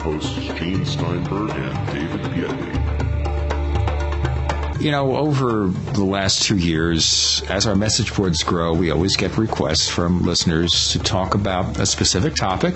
Paracast with your hosts Gene Steinberg and David Biedny. You know, over the last two years, as our message boards grow, we always get requests from listeners to talk about a specific topic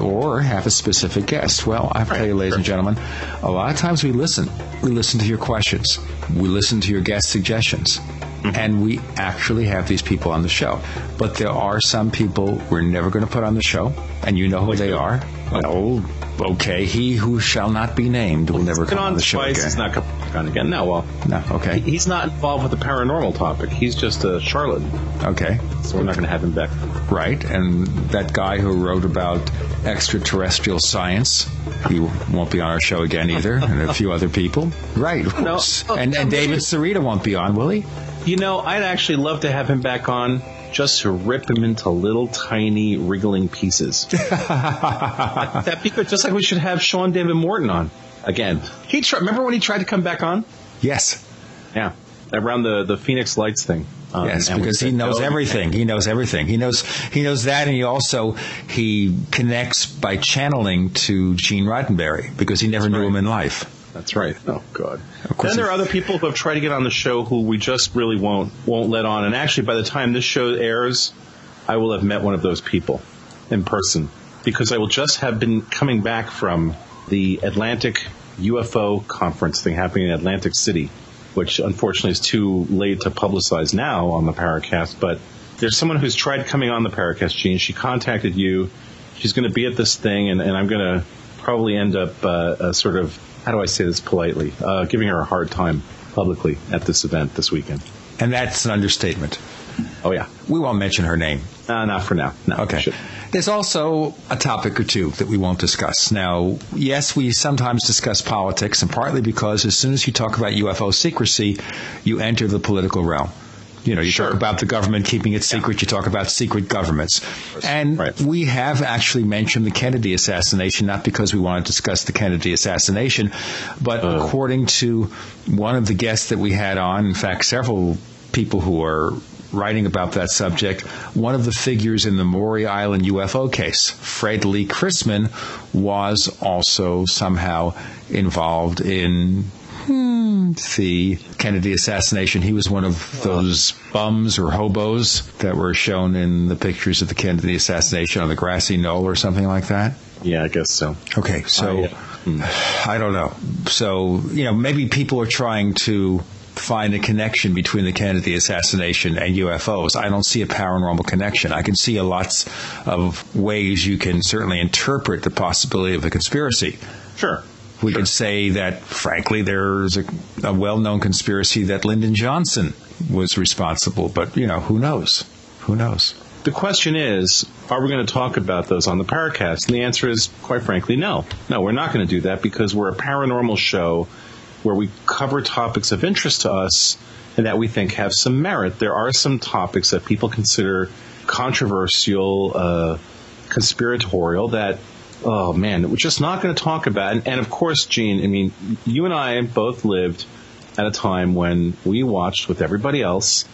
or have a specific guest. Well, I have to tell you, ladies and gentlemen, a lot of times we listen. We listen to your questions. We listen to your guest suggestions. Mm-hmm. And we actually have these people on the show. But there are some people we're never going to put on the show, and you know who they are. Oh, okay. He who shall not be named will never come on on the show twice. again. He's not coming on again. No, well, No, okay. he's not involved with the paranormal topic. He's just a charlatan, Okay. so we're not going to have him back. Right, and that guy who wrote about extraterrestrial science, he won't be on our show again either, and a few other people. Right, of No. course. Oh, and, and David Sereda won't be on, will he? You know, I'd actually love to have him back on just to rip him into little tiny wriggling pieces. That'd be good. Just like we should have Sean David Morton on again. He try, remember when he tried to come back on? Yes, Yeah, around the the Phoenix Lights thing. Um, yes, because he knows "No, everything. He knows everything. He knows he knows that, and he also he connects by channeling to Gene Roddenberry because he never knew right. him in life. That's right. Oh God. Then there are other people who have tried to get on the show who we just really won't won't let on. And actually, by the time this show airs, I will have met one of those people in person because I will just have been coming back from the Atlantic UFO conference thing happening in Atlantic City, which unfortunately is too late to publicize now on the Paracast. But there's someone who's tried coming on the Paracast, Gene. She contacted you. She's going to be at this thing, and, and I'm going to probably end up uh, uh, sort of how do I say this politely, uh, giving her a hard time publicly at this event this weekend. And that's an understatement. Oh yeah, We won't mention her name. uh, not for now. No, Okay. There's also a topic or two that we won't discuss. Now, yes, we sometimes discuss politics, and partly because as soon as you talk about UFO secrecy, you enter the political realm. You know, you Sure. talk about the government keeping it secret, you talk about secret governments. And Right. we have actually mentioned the Kennedy assassination, not because we want to discuss the Kennedy assassination, but Uh. according to one of the guests that we had on, in fact, several people who are writing about that subject, one of the figures in the Maury Island UFO case, Fred Lee Chrisman, was also somehow involved in Hmm. the Kennedy assassination. He was one of those bums or hobos that were shown in the pictures of the Kennedy assassination on the grassy knoll or something like that. Yeah, I guess so. Okay, so I uh, hmm. don't know. So, you know, maybe people are trying to find a connection between the Kennedy assassination and UFOs. I don't see a paranormal connection. I can see a lots of ways you can certainly interpret the possibility of a conspiracy. Sure. We could say that, frankly, there's a, a well-known conspiracy that Lyndon Johnson was responsible, but you know, who knows? Who knows? The question is, are we going to talk about those on the Paracast? And the answer is, quite frankly, no. No, we're not going to do that because we're a paranormal show where we cover topics of interest to us and that we think have some merit. There are some topics that people consider controversial, uh, conspiratorial that, oh man, we're just not going to talk about. And, and of course, Gene, I mean, you and I both lived at a time when we watched with everybody else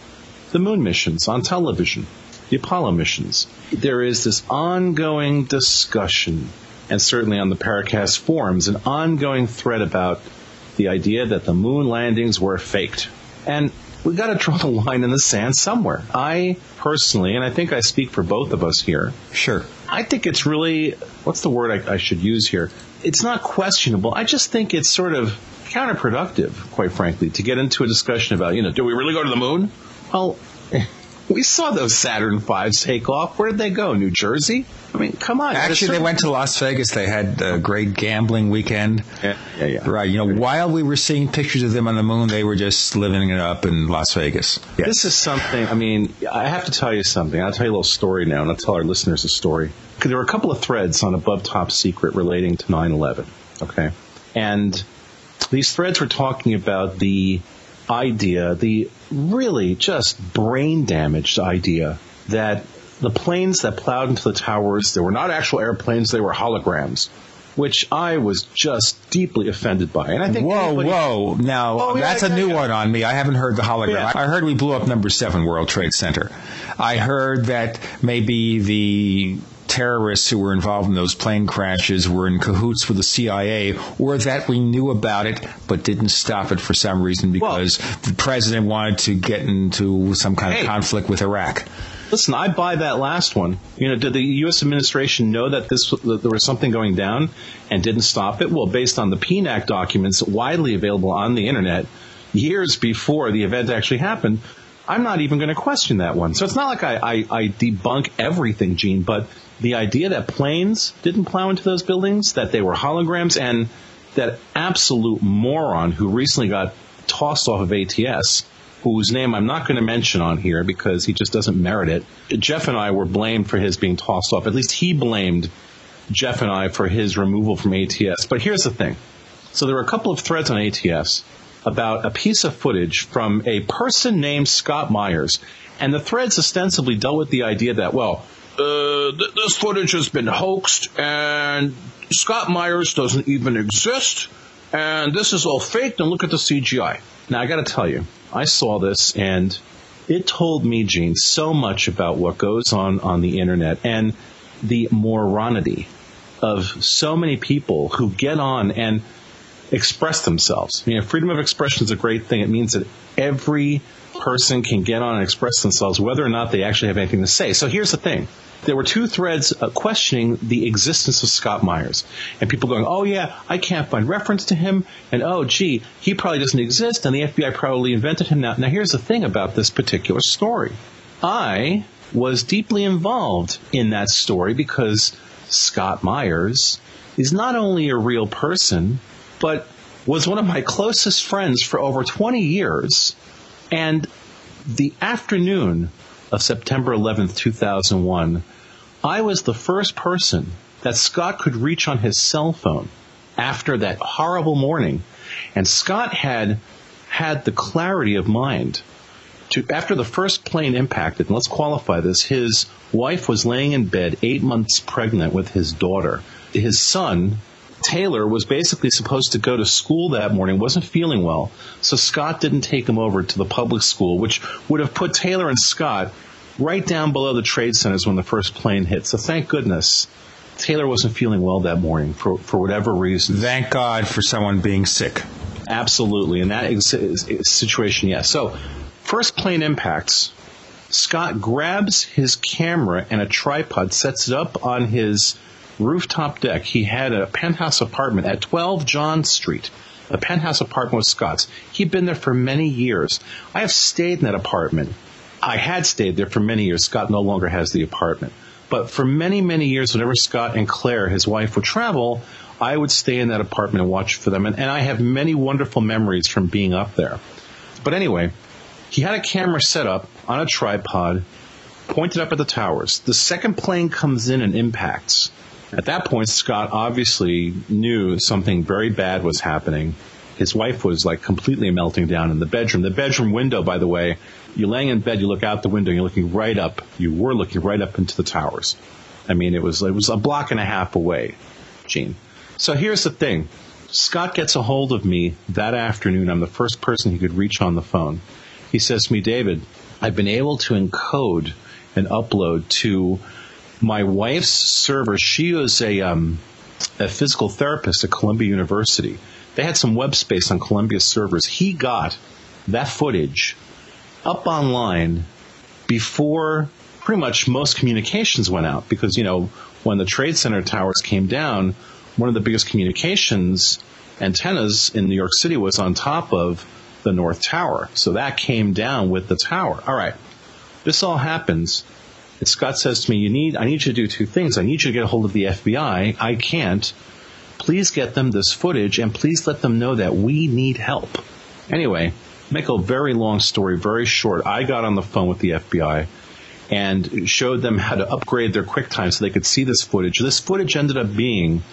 the moon missions on television, the Apollo missions. There is this ongoing discussion, and certainly on the Paracast forums, an ongoing thread about the idea that the moon landings were faked. And we got to draw the line in the sand somewhere. I personally, and I think I speak for both of us here, Sure. I think it's really, what's the word I, I should use here? It's not questionable. I just think it's sort of counterproductive, quite frankly, to get into a discussion about, you know, do we really go to the moon? Well, we saw those Saturn V's take off. Where did they go? New Jersey? I mean, come on. Actually, they went to Las Vegas. They had a great gambling weekend. Yeah, yeah, yeah. Right. You know, while we were seeing pictures of them on the moon, they were just living it up in Las Vegas. Yeah. This is something, I mean, I have to tell you something. I'll tell you a little story now, and I'll tell our listeners a story. there were a couple of threads on Above Top Secret relating to 9 11. Okay? And these threads were talking about the idea, the really just brain damaged idea, that the planes that plowed into the towers, they were not actual airplanes, they were holograms. Which I was just deeply offended by. And I think Whoa, anybody- whoa. Now, Oh, yeah, that's a new yeah. one on me. I haven't heard the hologram. Yeah. I heard we blew up number seven World Trade Center. I heard that maybe the terrorists who were involved in those plane crashes were in cahoots with the CIA, or that we knew about it but didn't stop it for some reason because well, the president wanted to get into some kind of conflict with Iraq. Listen, I buy that last one. You know, did the U.S. administration know that this that there was something going down and didn't stop it? Well, based on the PNAC documents widely available on the internet years before the event actually happened, I'm not even going to question that one. So it's not like I, I, I debunk everything, Gene, but the idea that planes didn't plow into those buildings, that they were holograms, and that absolute moron who recently got tossed off of ATS, whose name I'm not going to mention on here because he just doesn't merit it. Jeff and I were blamed for his being tossed off. At least he blamed Jeff and I for his removal from ATS. But here's the thing. So there were a couple of threads on ATS about a piece of footage from a person named Scott Myers. And the threads ostensibly dealt with the idea that, well, uh, th- this footage has been hoaxed and Scott Myers doesn't even exist and this is all faked and look at the CGI. Now I gotta tell you, I saw this and it told me, Gene, so much about what goes on on the internet and the moronity of so many people who get on and express themselves. You know, freedom of expression is a great thing. It means that every person can get on and express themselves, whether or not they actually have anything to say. So here's the thing. There were two threads uh, questioning the existence of Scott Myers. And people going, oh yeah, I can't find reference to him. And oh gee, he probably doesn't exist and the FBI probably invented him now. Now here's the thing about this particular story. I was deeply involved in that story because Scott Myers is not only a real person, but was one of my closest friends for over 20 years. And the afternoon of September 11th, 2001, I was the first person that Scott could reach on his cell phone after that horrible morning. And Scott had had the clarity of mind to, after the first plane impacted, and let's qualify this, his wife was laying in bed eight months pregnant with his daughter. His son, Taylor was basically supposed to go to school that morning, wasn't feeling well, so Scott didn't take him over to the public school, which would have put Taylor and Scott right down below the trade centers when the first plane hit. So thank goodness Taylor wasn't feeling well that morning for, for whatever reason. Thank God for someone being sick. Absolutely. In that ex- situation, yes. So, first plane impacts. Scott grabs his camera and a tripod, sets it up on his rooftop deck. He had a penthouse apartment at 12 John Street. A penthouse apartment with Scott's. He'd been there for many years. I have stayed in that apartment. I had stayed there for many years. Scott no longer has the apartment. But for many, many years, whenever Scott and Claire, his wife, would travel, I would stay in that apartment and watch for them. And, and I have many wonderful memories from being up there. But anyway, he had a camera set up on a tripod, pointed up at the towers. The second plane comes in and impacts. At that point, Scott obviously knew something very bad was happening. His wife was like completely melting down in the bedroom. The bedroom window, by the way, you're laying in bed, you look out the window, you're looking right up. You were looking right up into the towers. I mean, it was it was a block and a half away, Gene. So here's the thing. Scott gets a hold of me that afternoon. I'm the first person he could reach on the phone. He says to me, David, I've been able to encode and upload to my wife's server, she was a, um, a physical therapist at Columbia University. They had some web space on Columbia servers. He got that footage up online before pretty much most communications went out because, you know, when the Trade Center towers came down, one of the biggest communications antennas in New York City was on top of the North Tower. So that came down with the tower. All right. This all happens Scott says to me, "You need, I need you to do two things. I need you to get a hold of the FBI. I can't. Please get them this footage, and please let them know that we need help." Anyway, make a very long story very short. I got on the phone with the FBI and showed them how to upgrade their QuickTime so they could see this footage. This footage ended up being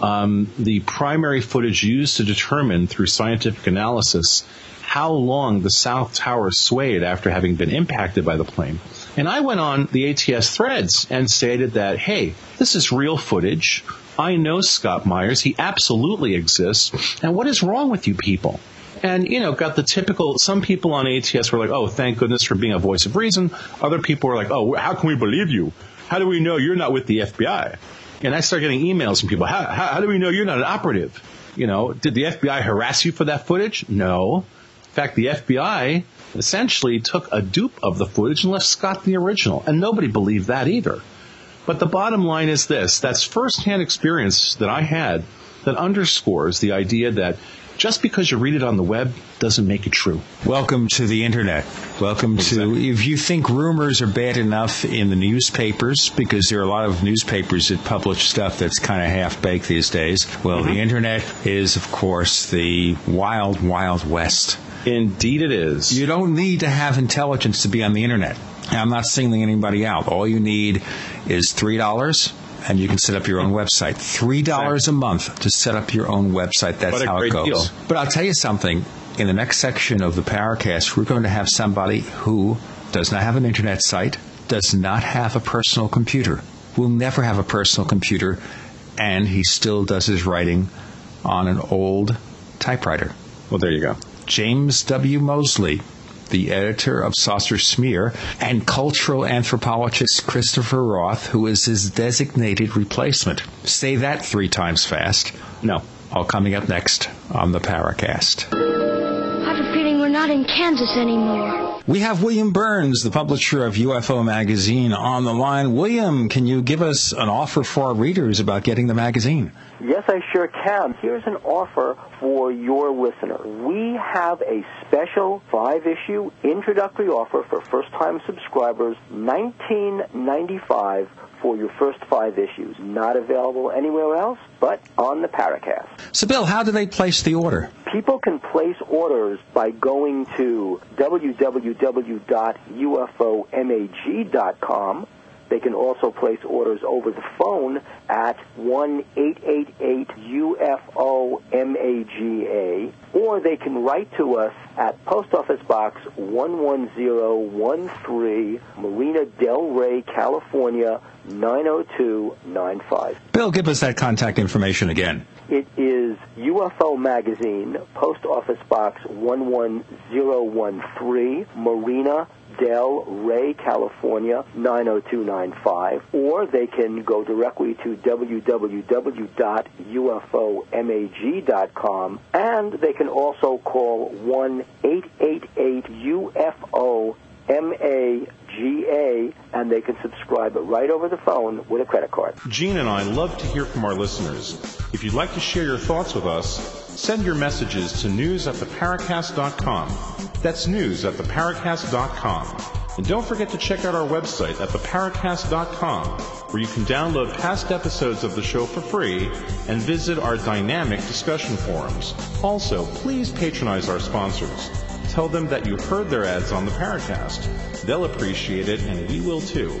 um, the primary footage used to determine through scientific analysis how long the South Tower swayed after having been impacted by the plane. And I went on the ATS threads and stated that, hey, this is real footage. I know Scott Myers. He absolutely exists. And what is wrong with you people? And, you know, got the typical, some people on ATS were like, oh, thank goodness for being a voice of reason. Other people were like, oh, how can we believe you? how do we know you're not with the FBI? And I start getting emails from people. How, how, how do we know you're not an operative? You know, did the FBI harass you for that footage? No. In fact, the FBI essentially took a dupe of the footage and left Scott the original. And nobody believed that either. But the bottom line is this that's firsthand experience that I had that underscores the idea that just because you read it on the web doesn't make it true. Welcome to the internet. Welcome exactly. to, if you think rumors are bad enough in the newspapers, because there are a lot of newspapers that publish stuff that's kind of half baked these days, well, mm-hmm. the internet is, of course, the wild, wild west. Indeed, it is. You don't need to have intelligence to be on the internet. I'm not singling anybody out. All you need is three dollars and you can set up your own website. Three dollars a month to set up your own website. That's how it goes. Deal. But I'll tell you something. In the next section of the Paracast, we're going to have somebody who does not have an internet site, does not have a personal computer, will never have a personal computer, and he still does his writing on an old typewriter. Well, there you go. James W. Moseley the editor of Saucer Smear, and cultural anthropologist Christopher Roth, who is his designated replacement. Say that three times fast. No, all coming up next on the Paracast. I have a feeling we're not in Kansas anymore. We have William Burns, the publisher of UFO Magazine, on the line. William, can you give us an offer for our readers about getting the magazine? Yes, I sure can. Here's an offer for your listener. We have a special five issue introductory offer for first time subscribers, 1995 for your first five issues. Not available anywhere else but on the Paracast. So, Bill, how do they place the order? People can place orders by going to www.ufomag.com they can also place orders over the phone at 1-888-UFO-MAGA, or they can write to us at Post Office Box 11013, Marina Del Rey, California 90295. Bill, give us that contact information again. It is UFO Magazine, Post Office Box 11013, Marina Del Rey, California 90295, or they can go directly to www.ufomag.com and they can also call 1 888 UFO MAGA, and they can subscribe right over the phone with a credit card. Gene and I love to hear from our listeners. If you'd like to share your thoughts with us, send your messages to news at theparacast.com. That's news at theparacast.com. And don't forget to check out our website at theparacast.com, where you can download past episodes of the show for free and visit our dynamic discussion forums. Also, please patronize our sponsors. Tell them that you heard their ads on the Paracast. They'll appreciate it, and we will too.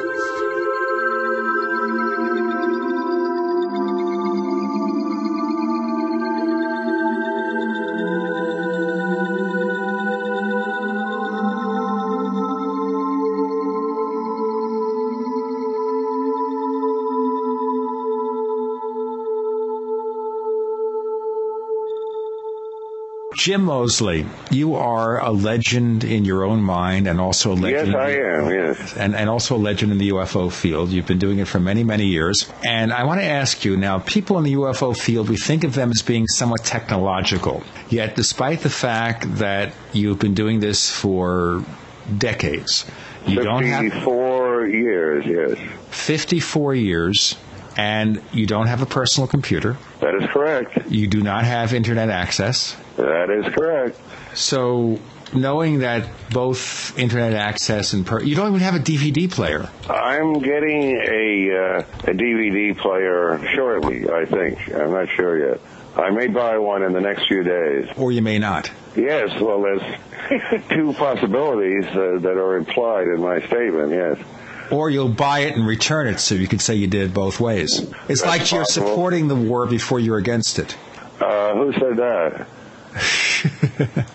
Jim Moseley, you are a legend in your own mind and also a legend. Yes, I am, yes. And, and also a legend in the UFO field. You've been doing it for many, many years. And I want to ask you now, people in the UFO field, we think of them as being somewhat technological. Yet, despite the fact that you've been doing this for decades, you don't have. 54 years, yes. 54 years and you don't have a personal computer. That is correct. You do not have internet access. That is correct. So, knowing that both internet access and per- you don't even have a DVD player. I'm getting a uh, a DVD player shortly. I think I'm not sure yet. I may buy one in the next few days. Or you may not. Yes, well, there's two possibilities uh, that are implied in my statement. Yes or you'll buy it and return it so you can say you did it both ways. It's That's like you're supporting the war before you're against it. Uh, who said that?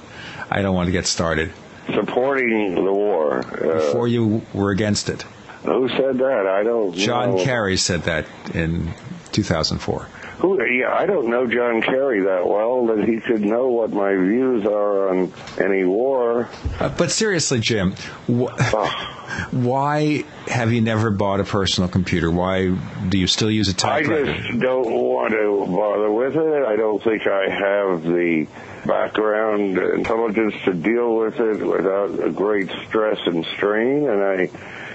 I don't want to get started. Supporting the war. Uh, before you were against it. Who said that? I don't John know. Kerry said that in 2004. Who? Yeah, I don't know John Kerry that well that he could know what my views are on any war. Uh, but seriously, Jim, wh- why have you never bought a personal computer? Why do you still use a typewriter? I just don't want to bother with it. I don't think I have the background intelligence to deal with it without a great stress and strain, and I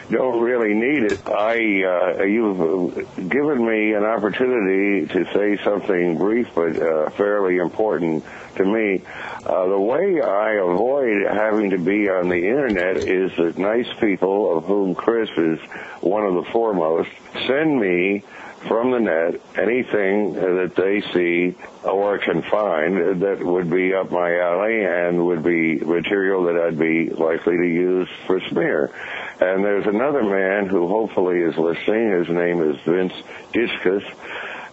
don't really need it. I uh, you've given me an opportunity to say something brief but uh, fairly important to me. Uh, the way I avoid having to be on the internet is that nice people, of whom Chris is one of the foremost, send me from the net anything that they see or can find that would be up my alley and would be material that I'd be likely to use for smear. And there's another man who hopefully is listening. His name is Vince Discus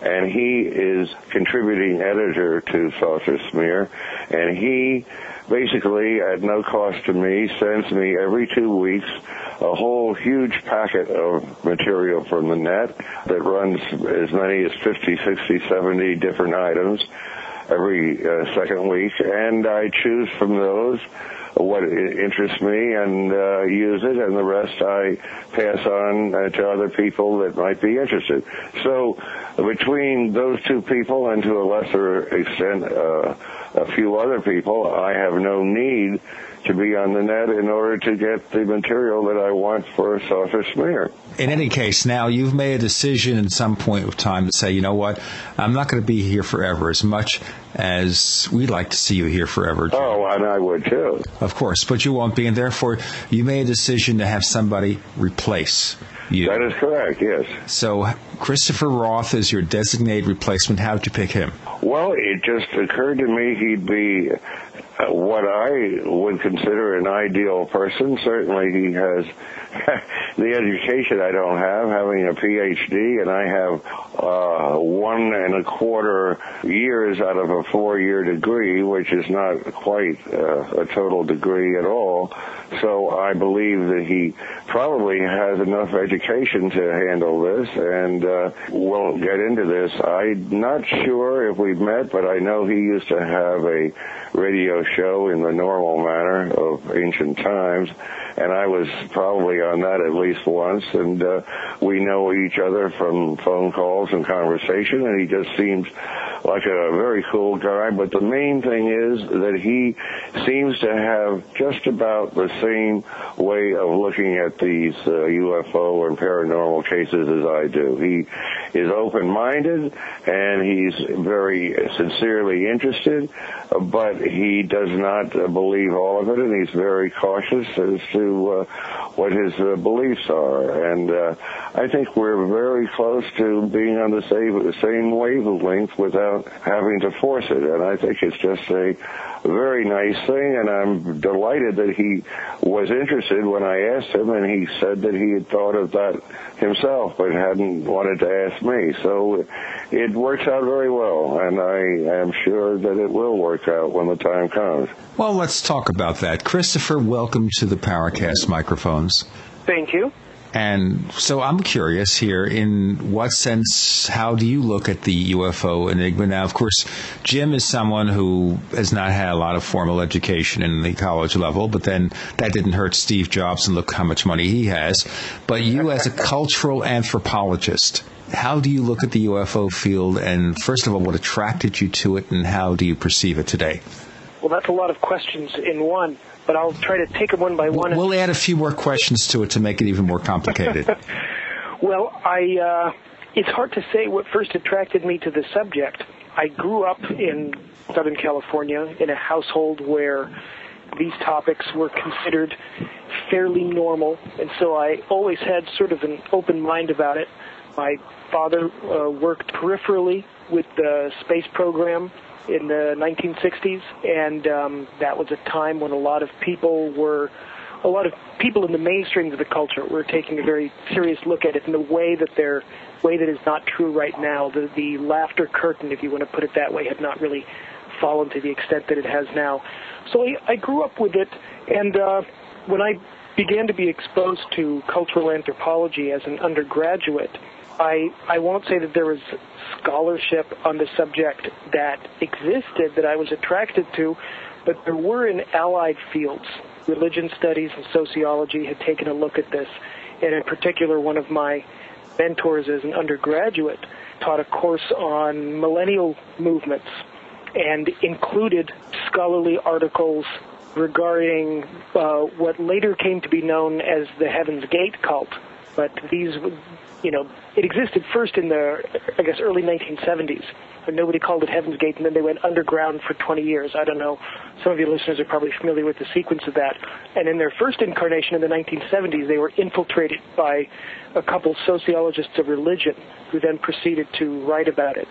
and he is contributing editor to Saucer Smear, and he basically, at no cost to me, sends me every two weeks a whole huge packet of material from the net that runs as many as 50, 60, 70 different items every uh, second week, and I choose from those what interests me and uh, use it, and the rest I pass on uh, to other people that might be interested. So between those two people and to a lesser extent uh, a few other people, I have no need to be on the net in order to get the material that I want for a saucer smear. In any case, now you've made a decision at some point of time to say, you know what, I'm not going to be here forever as much as we'd like to see you here forever. Jim. Oh, and I would too. Of course, but you won't be, and therefore you made a decision to have somebody replace you. That is correct, yes. So Christopher Roth is your designated replacement. How'd you pick him? Well, it just occurred to me he'd be what I would consider an ideal person. Certainly, he has the education I don't have, having a PhD, and I have uh, one and a quarter years out of a four-year degree, which is not quite uh, a total degree at all. So I believe that he probably has enough education to handle this, and uh, we'll get into this. I'm not sure if we've met, but I know he used to have a radio show in the normal manner of ancient times and I was probably on that at least once. And uh, we know each other from phone calls and conversation, and he just seems like a very cool guy. But the main thing is that he seems to have just about the same way of looking at these uh, UFO and paranormal cases as I do. He is open-minded and he's very sincerely interested, but he does not uh, believe all of it, and he's very cautious as to uh, what his uh, beliefs are. And I think we're very close to being on the same, same wavelength without having to force it. And I think it's just a very nice thing, and I'm delighted that he was interested when I asked him, and he said that he had thought of that himself, but hadn't wanted to ask me. So it works out very well, and I am sure that it will work out when the time comes. Well, let's talk about that. Christopher, welcome to the Paracast microphones. Thank you. And so I'm curious here in what sense, how do you look at the UFO enigma? Now, of course, Jim is someone who has not had a lot of formal education in the college level, but then that didn't hurt Steve Jobs and look how much money he has. But you, as a cultural anthropologist, how do you look at the UFO field? And first of all, what attracted you to it and how do you perceive it today? Well, that's a lot of questions in one, but I'll try to take them one by one. We'll add a few more questions to it to make it even more complicated. well, I uh, it's hard to say what first attracted me to the subject. I grew up in Southern California in a household where these topics were considered fairly normal, and so I always had sort of an open mind about it. My father uh, worked peripherally with the space program in the 1960s, and um, that was a time when a lot of people were, a lot of people in the mainstream of the culture were taking a very serious look at it in a way that they're way that is not true right now. The the laughter curtain, if you want to put it that way, had not really fallen to the extent that it has now. So I, I grew up with it, and uh, when I began to be exposed to cultural anthropology as an undergraduate, I I won't say that there was scholarship on the subject that existed that I was attracted to, but there were in allied fields. Religion studies and sociology had taken a look at this, and in particular, one of my mentors as an undergraduate taught a course on millennial movements and included scholarly articles regarding uh, what later came to be known as the Heaven's Gate cult. But these, you know, it existed first in the, I guess, early 1970s. But nobody called it Heaven's Gate, and then they went underground for 20 years. I don't know. Some of your listeners are probably familiar with the sequence of that. And in their first incarnation in the 1970s, they were infiltrated by a couple sociologists of religion who then proceeded to write about it.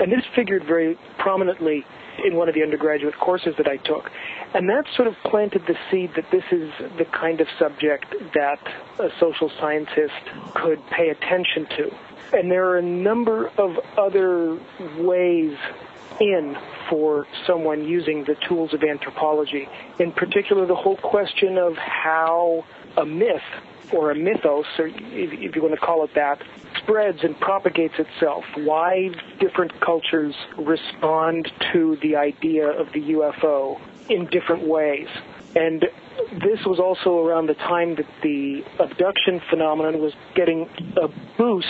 And this figured very prominently in one of the undergraduate courses that I took. And that sort of planted the seed that this is the kind of subject that a social scientist could pay attention to. And there are a number of other ways in for someone using the tools of anthropology. In particular, the whole question of how a myth or a mythos, or if you want to call it that, spreads and propagates itself. Why different cultures respond to the idea of the UFO in different ways. And this was also around the time that the abduction phenomenon was getting a boost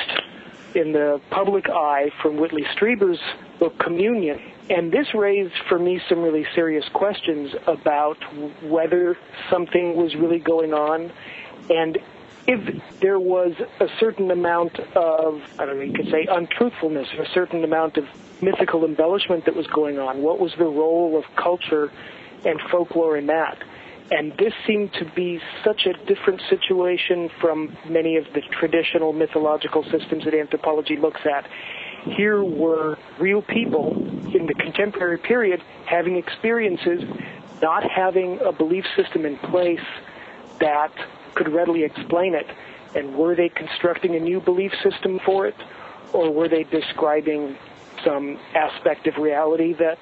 in the public eye from Whitley Strieber's book Communion. And this raised for me some really serious questions about whether something was really going on and if there was a certain amount of, I don't know, you could say untruthfulness, or a certain amount of mythical embellishment that was going on, what was the role of culture and folklore in that? And this seemed to be such a different situation from many of the traditional mythological systems that anthropology looks at. Here were real people in the contemporary period having experiences, not having a belief system in place that could readily explain it. And were they constructing a new belief system for it? Or were they describing some aspect of reality that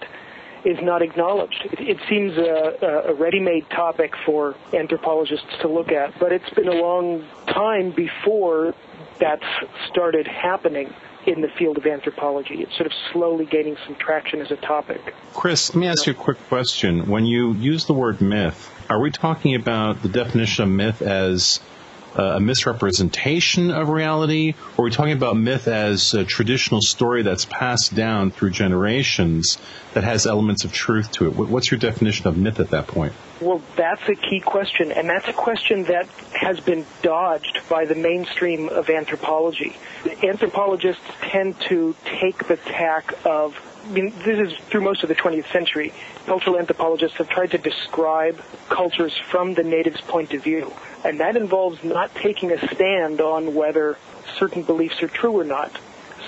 is not acknowledged. It, it seems a, a ready-made topic for anthropologists to look at, but it's been a long time before that's started happening in the field of anthropology. It's sort of slowly gaining some traction as a topic. Chris, let me ask you a quick question. When you use the word myth, are we talking about the definition of myth as a misrepresentation of reality, or are we talking about myth as a traditional story that's passed down through generations that has elements of truth to it? What's your definition of myth at that point? Well, that's a key question, and that's a question that has been dodged by the mainstream of anthropology. Anthropologists tend to take the tack of I mean, this is through most of the 20th century. Cultural anthropologists have tried to describe cultures from the native's point of view. And that involves not taking a stand on whether certain beliefs are true or not.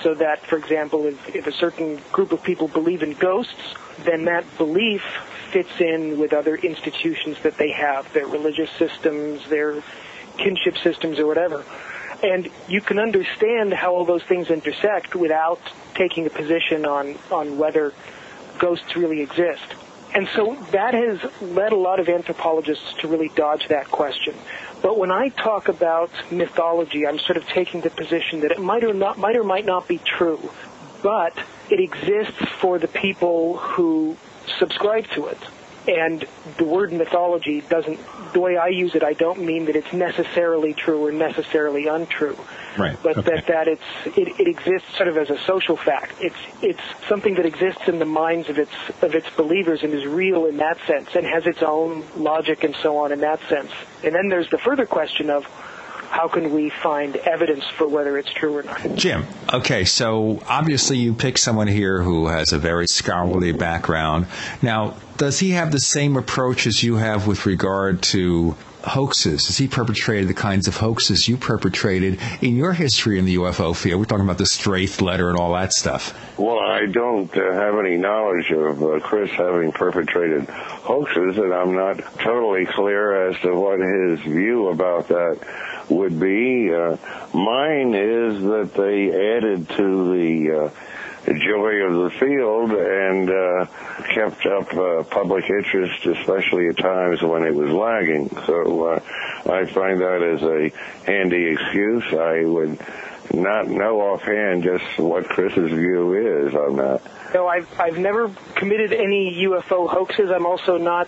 So that, for example, if, if a certain group of people believe in ghosts, then that belief fits in with other institutions that they have, their religious systems, their kinship systems, or whatever. And you can understand how all those things intersect without taking a position on, on whether ghosts really exist. And so that has led a lot of anthropologists to really dodge that question. But when I talk about mythology, I'm sort of taking the position that it might or not might or might not be true, but it exists for the people who subscribe to it. And the word mythology doesn't, the way I use it, I don't mean that it's necessarily true or necessarily untrue. Right. But okay. that, that it's, it, it exists sort of as a social fact. It's, it's something that exists in the minds of its, of its believers and is real in that sense and has its own logic and so on in that sense. And then there's the further question of, how can we find evidence for whether it's true or not? Jim, okay, so obviously you pick someone here who has a very scholarly background. Now, does he have the same approach as you have with regard to hoaxes? Has he perpetrated the kinds of hoaxes you perpetrated in your history in the UFO field? We're talking about the Straith letter and all that stuff. Well, I don't uh, have any knowledge of uh, Chris having perpetrated hoaxes, and I'm not totally clear as to what his view about that would be. Uh, mine is that they added to the uh, joy of the field and uh, kept up uh, public interest, especially at times when it was lagging. So uh, I find that as a handy excuse. I would not know offhand just what Chris's view is on that. No, I've I've never committed any UFO hoaxes. I'm also not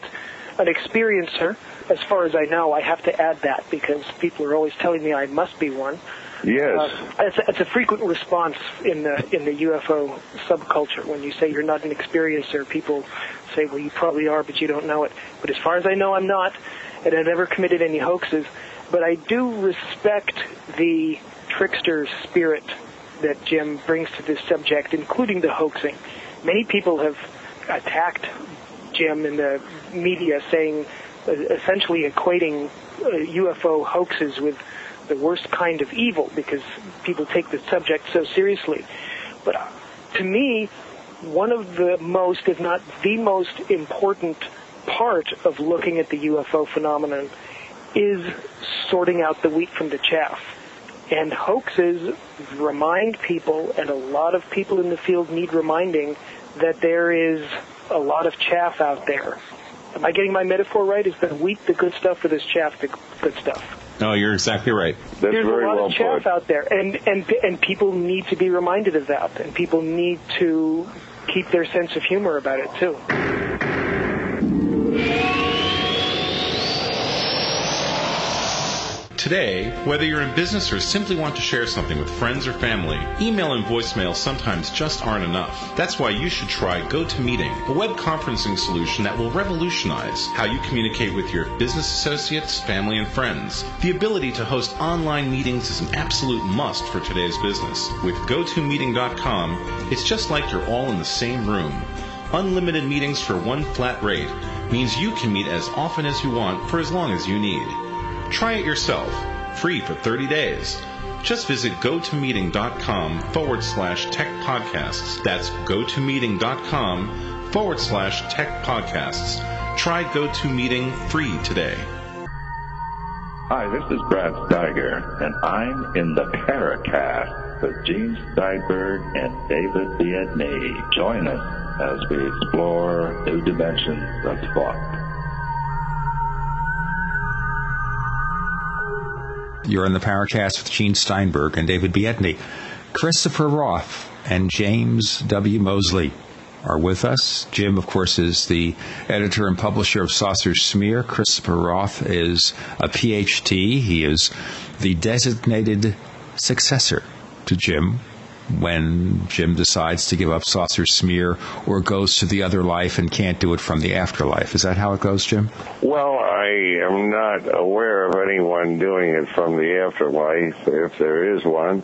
an experiencer, as far as I know. I have to add that because people are always telling me I must be one. Yes. Uh, it's, a, it's a frequent response in the in the UFO subculture when you say you're not an experiencer. People say, "Well, you probably are, but you don't know it." But as far as I know, I'm not, and I've never committed any hoaxes. But I do respect the trickster spirit that Jim brings to this subject, including the hoaxing. Many people have attacked Jim in the media, saying, uh, essentially equating uh, UFO hoaxes with the worst kind of evil because people take the subject so seriously. But uh, to me, one of the most, if not the most important part of looking at the UFO phenomenon is sorting out the wheat from the chaff. And hoaxes remind people, and a lot of people in the field need reminding, that there is a lot of chaff out there. Am I getting my metaphor right? Is the wheat the good stuff or is chaff the good stuff? No, you're exactly right. That's There's very a lot well of chaff put. out there, and, and, and people need to be reminded of that, and people need to keep their sense of humor about it, too. Today, whether you're in business or simply want to share something with friends or family, email and voicemail sometimes just aren't enough. That's why you should try GoToMeeting, a web conferencing solution that will revolutionize how you communicate with your business associates, family, and friends. The ability to host online meetings is an absolute must for today's business. With GoToMeeting.com, it's just like you're all in the same room. Unlimited meetings for one flat rate means you can meet as often as you want for as long as you need. Try it yourself, free for 30 days. Just visit gotomeeting.com forward slash tech podcasts. That's gotomeeting.com forward slash tech podcasts. Try GoToMeeting free today. Hi, this is Brad Steiger, and I'm in the Paracast with Gene Steinberg and David Biedny. Join us as we explore new dimensions of thought. You're in the Paracast with Gene Steinberg and David Biedny. Christopher Roth and James W. Moseley are with us. Jim, of course, is the editor and publisher of Saucer Smear. Christopher Roth is a PhD. He is the designated successor to Jim when Jim decides to give up Saucer Smear or goes to the other life and can't do it from the afterlife. Is that how it goes, Jim? Well, I am not aware of anyone doing it from the afterlife, if there is one.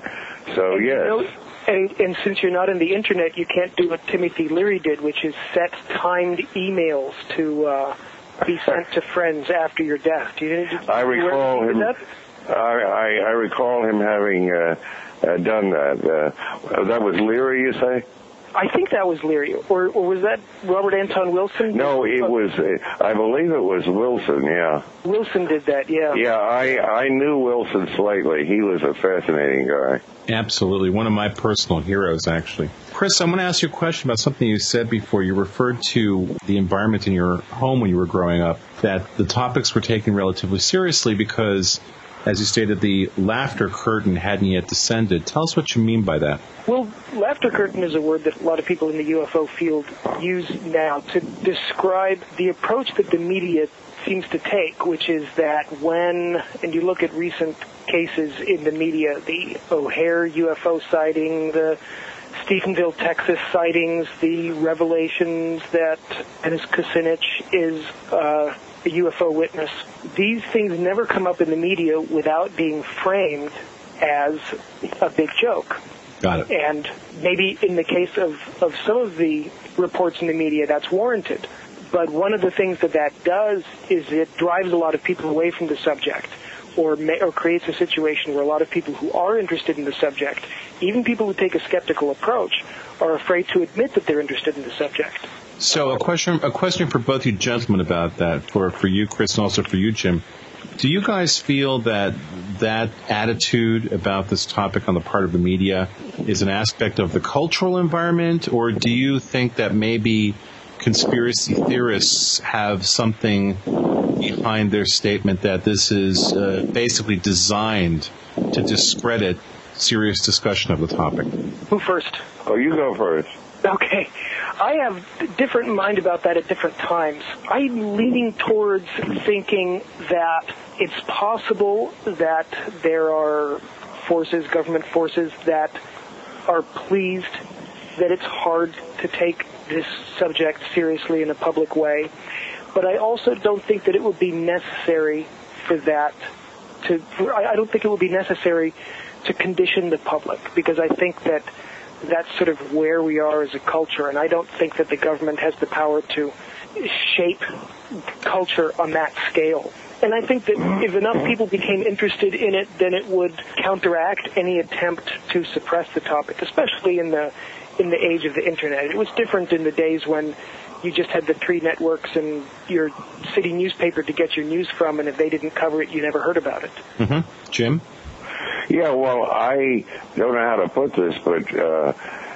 So, You know, yes. and, and since you're not in the internet, you can't do what Timothy Leary did, which is set timed emails to uh, be sent to friends after your death. Do you, did, I you aware recall him. I, I, I recall him having uh, uh, done that. Uh, that was Leary, you say? I think that was Leary, or, or was that Robert Anton Wilson? No, it was. Uh, I believe it was Wilson. Yeah. Wilson did that. Yeah. Yeah, I I knew Wilson slightly. He was a fascinating guy. Absolutely. One of my personal heroes, actually. Chris, I'm going to ask you a question about something you said before. You referred to the environment in your home when you were growing up, that the topics were taken relatively seriously because, as you stated, the laughter curtain hadn't yet descended. Tell us what you mean by that. Well, laughter curtain is a word that a lot of people in the UFO field use now to describe the approach that the media seems to take, which is that when, and you look at recent cases in the media, the O'Hare UFO sighting, the Stephenville, Texas sightings, the revelations that Dennis Kucinich is uh, a UFO witness. These things never come up in the media without being framed as a big joke. Got it. And maybe in the case of, of some of the reports in the media, that's warranted. But one of the things that that does is it drives a lot of people away from the subject or, may, or creates a situation where a lot of people who are interested in the subject, even people who take a skeptical approach, are afraid to admit that they're interested in the subject. So a question, a question for both you gentlemen about that, for, for you, Chris, and also for you, Jim. Do you guys feel that that attitude about this topic on the part of the media is an aspect of the cultural environment, or do you think that maybe conspiracy theorists have something behind their statement that this is uh, basically designed to discredit serious discussion of the topic? Who first? Oh, you go first. Okay. I have different mind about that at different times. I'm leaning towards thinking that it's possible that there are forces, government forces, that are pleased that it's hard to take this subject seriously in a public way. But I also don't think that it would be necessary for that to, I don't think it would be necessary to condition the public because I think that that's sort of where we are as a culture, and I don't think that the government has the power to shape culture on that scale. And I think that if enough people became interested in it, then it would counteract any attempt to suppress the topic, especially in the in the age of the internet. It was different in the days when you just had the three networks and your city newspaper to get your news from, and if they didn't cover it, you never heard about it. Mm-hmm. Jim? Yeah, well, I don't know how to put this, but uh,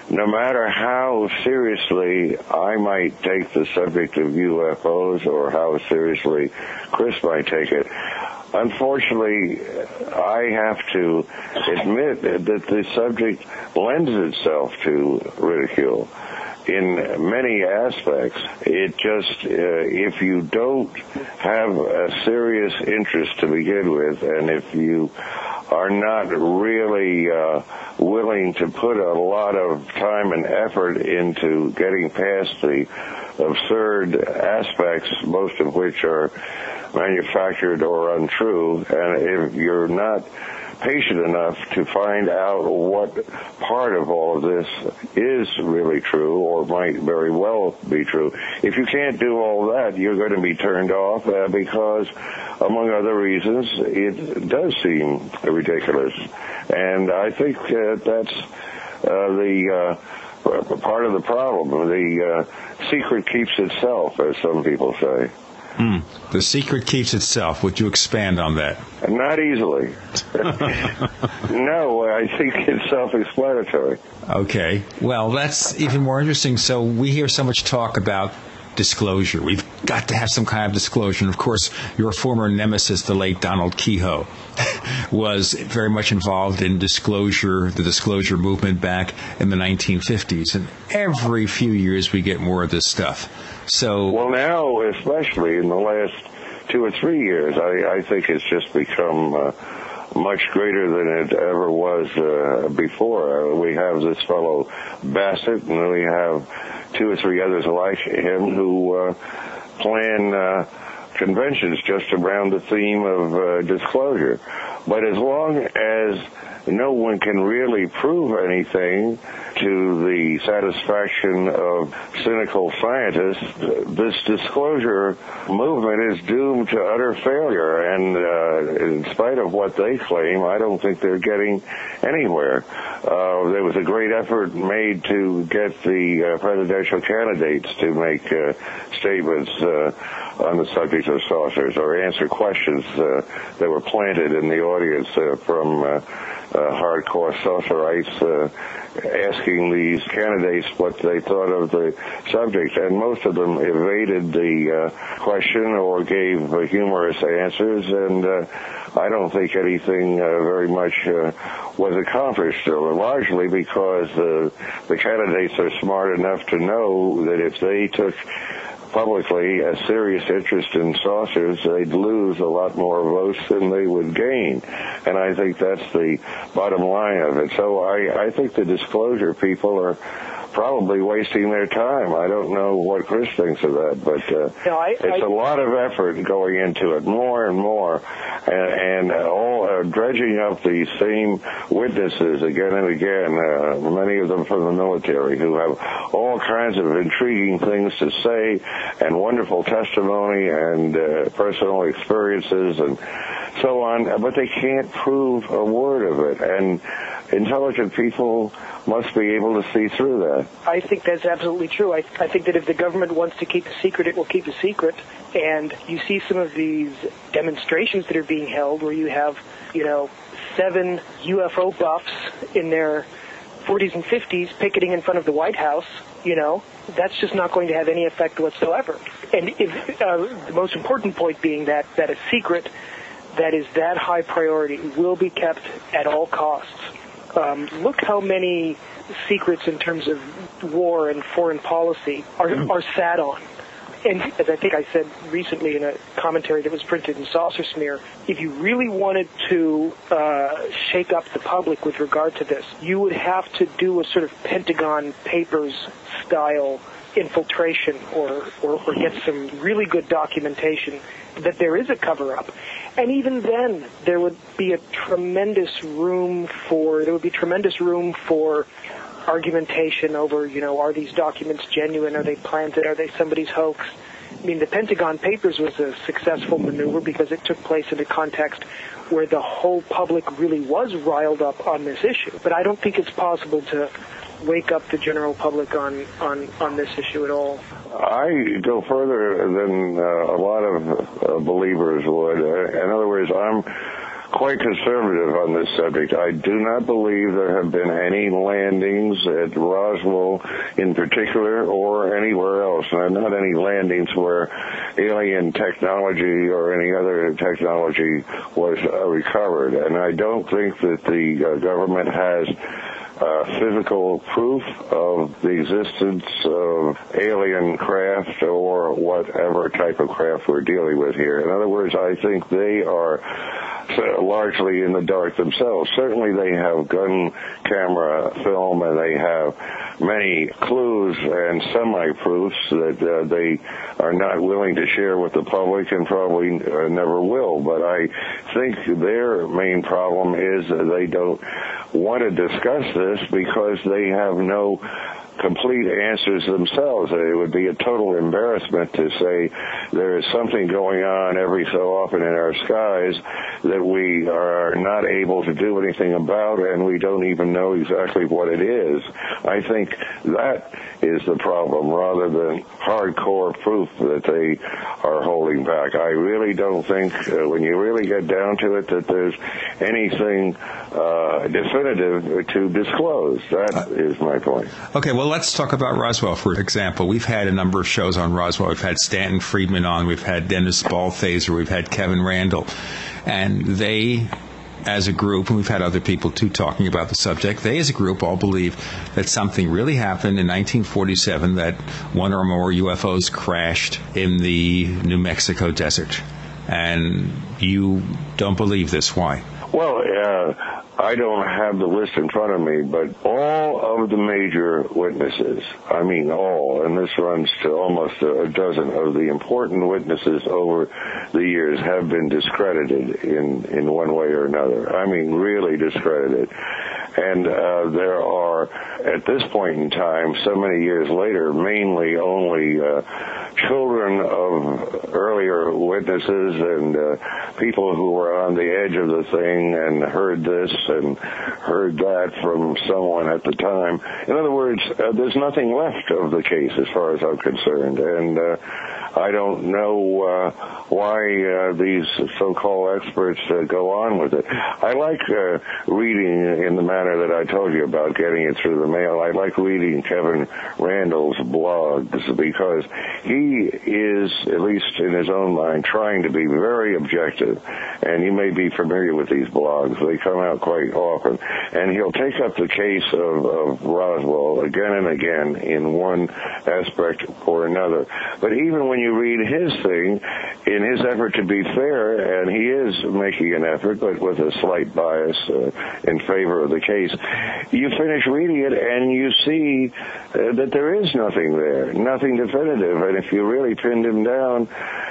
no matter how seriously I might take the subject of UFOs or how seriously Chris might take it, unfortunately, I have to admit that the subject lends itself to ridicule in many aspects. It just, uh, if you don't have a serious interest to begin with, and if you are not really uh, willing to put a lot of time and effort into getting past the absurd aspects, most of which are manufactured or untrue, and if you're not patient enough to find out what part of all of this is really true or might very well be true. If you can't do all that, you're going to be turned off uh, because, among other reasons, it does seem ridiculous. And I think uh, that's uh, the uh, part of the problem. The uh, secret keeps itself, as some people say. Hmm. The secret keeps itself. Would you expand on that? Not easily. no, I think it's self-explanatory. Okay. Well, that's even more interesting. So we hear so much talk about disclosure. We've got to have some kind of disclosure. And of course, your former nemesis, the late Donald Keyhoe, was very much involved in disclosure, the disclosure movement back in the 1950s. And every few years we get more of this stuff. So well, now especially in the last two or three years, I, I think it's just become. Uh, much greater than it ever was uh, before. Uh, we have this fellow Bassett, and we have two or three others like him who uh, plan uh, conventions just around the theme of uh, disclosure. But as long as no one can really prove anything to the satisfaction of cynical scientists, this disclosure movement is doomed to utter failure. And uh, in spite of what they claim, I don't think they're getting anywhere. Uh, there was a great effort made to get the uh, presidential candidates to make uh, statements uh, on the subject of saucers or answer questions uh, that were planted in the audience from hardcore saucerites asking these candidates what they thought of the subject, and most of them evaded the uh, question or gave uh, humorous answers, and uh, I don't think anything uh, very much uh, was accomplished, largely because the candidates are smart enough to know that if they took publicly a serious interest in saucers, they'd lose a lot more votes than they would gain. And I think that's the bottom line of it. So I, I think the disclosure people are probably wasting their time. I don't know what Chris thinks of that, but uh, no, I, it's I, a lot of effort going into it, more and more, and, and all uh, dredging up the same witnesses again and again. Uh, many of them from the military who have all kinds of intriguing things to say and wonderful testimony and uh, personal experiences and so on, but they can't prove a word of it. And intelligent people must be able to see through that. I think that's absolutely true. I, I think that if the government wants to keep a secret, it will keep a secret. And you see some of these demonstrations that are being held where you have, you know, seven UFO buffs in their 40s and 50s picketing in front of the White House, you know, that's just not going to have any effect whatsoever. And if, uh, the most important point being that, that a secret that is that high priority will be kept at all costs. Um, look how many secrets in terms of war and foreign policy are, are sat on. And as I think I said recently in a commentary that was printed in Saucer Smear, if you really wanted to uh, shake up the public with regard to this, you would have to do a sort of Pentagon Papers style infiltration or, or, or get some really good documentation that there is a cover up. And even then, there would be a tremendous room for, there would be tremendous room for argumentation over, you know, are these documents genuine? Are they planted? Are they somebody's hoax? I mean, the Pentagon Papers was a successful maneuver because it took place in a context where the whole public really was riled up on this issue. But I don't think it's possible to wake up the general public on, on, on this issue at all. I go further than uh, a lot of uh, believers would. In other words, I'm quite conservative on this subject. I do not believe there have been any landings at Roswell in particular or anywhere else. Not any landings where alien technology or any other technology was uh, recovered. And I don't think that the uh, government has uh, physical proof of the existence of alien craft or whatever type of craft we're dealing with here. In other words, I think they are largely in the dark themselves. Certainly they have gun camera film and they have many clues and semi-proofs that uh, they are not willing to share with the public and probably uh, never will. But I think their main problem is they don't want to discuss this because they have no complete answers themselves. It would be a total embarrassment to say there is something going on every so often in our skies that we are not able to do anything about and we don't even know exactly what it is. I think that is the problem rather than hardcore proof that they are holding back. I really don't think uh, when you really get down to it that there's anything uh, definitive to disclose. That is my point. Okay, well, let's talk about Roswell, for example. We've had a number of shows on Roswell. We've had Stanton Friedman on, we've had Dennis Balthaser, we've had Kevin Randle. and they as a group, and we've had other people too talking about the subject, they as a group all believe that something really happened in 1947, that one or more UFOs crashed in the New Mexico desert. And you don't believe this. Why? Well, uh, I don't have the list in front of me, but all of the major witnesses, I mean all, and this runs to almost a dozen of the important witnesses over the years have been discredited in, in one way or another. I mean really discredited. And uh, there are, at this point in time, so many years later, mainly only uh, children of earlier witnesses and uh, people who were on the edge of the thing and heard this and heard that from someone at the time. In other words, uh, there's nothing left of the case as far as I'm concerned. And uh, I don't know uh, why these so-called experts go on with it. I like reading in the manner that I told you about getting it through the mail. I like reading Kevin Randle's blogs because he is, at least in his own mind, trying to be very objective. And you may be familiar with these blogs. They come out quite often. And he'll take up the case of, of Roswell again and again in one aspect or another. But even when you read his thing, in his effort to be fair, and he is making an effort, but with a slight bias uh, in favor of the case, you finish reading it and you see uh, that there is nothing there, nothing definitive. And if you really pinned him down,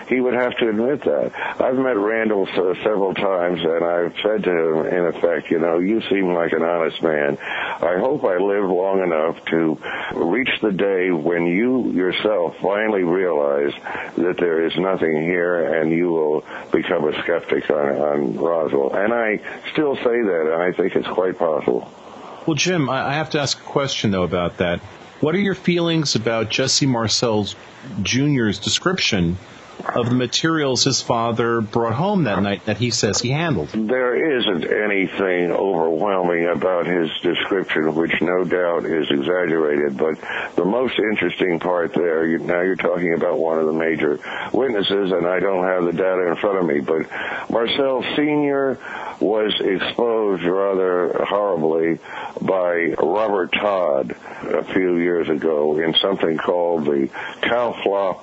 he would have to admit that. I've met Randle uh, several times, and I've said to him, in effect, you know, you seem like an honest man. I hope I live long enough to reach the day when you yourself finally realize that there is nothing here and you will become a skeptic on, on Roswell. And I still say that, and I think it's quite possible. Well, Jim, I have to ask a question though about that. What are your feelings about Jesse Marcel Jr.'s description of the materials his father brought home that night that he says he handled? There isn't anything overwhelming about his description, which no doubt is exaggerated. But the most interesting part there, you, now you're talking about one of the major witnesses, and I don't have the data in front of me, but Marcel Sr. was exposed rather horribly by Robert Todd a few years ago in something called the Cowflop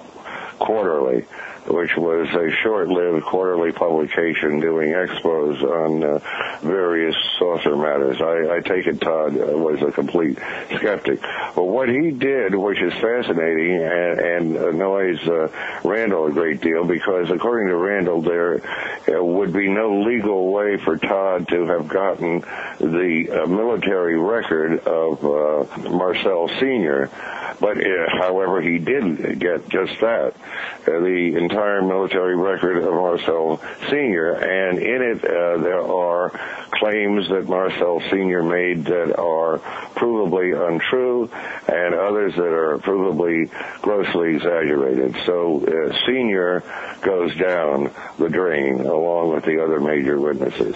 Quarterly which was a short-lived quarterly publication doing expos on uh, various saucer matters. I, I take it Todd was a complete skeptic. But what he did, which is fascinating and, and annoys uh, Randle a great deal, because according to Randle, there uh, would be no legal way for Todd to have gotten the uh, military record of uh, Marcel Sr., but uh, however, he did get just that, uh, the entire military record of Marcel Sr. And in it, uh, there are claims that Marcel Sr. made that are provably untrue, and others that are provably grossly exaggerated. So uh, Sr. goes down the drain along with the other major witnesses.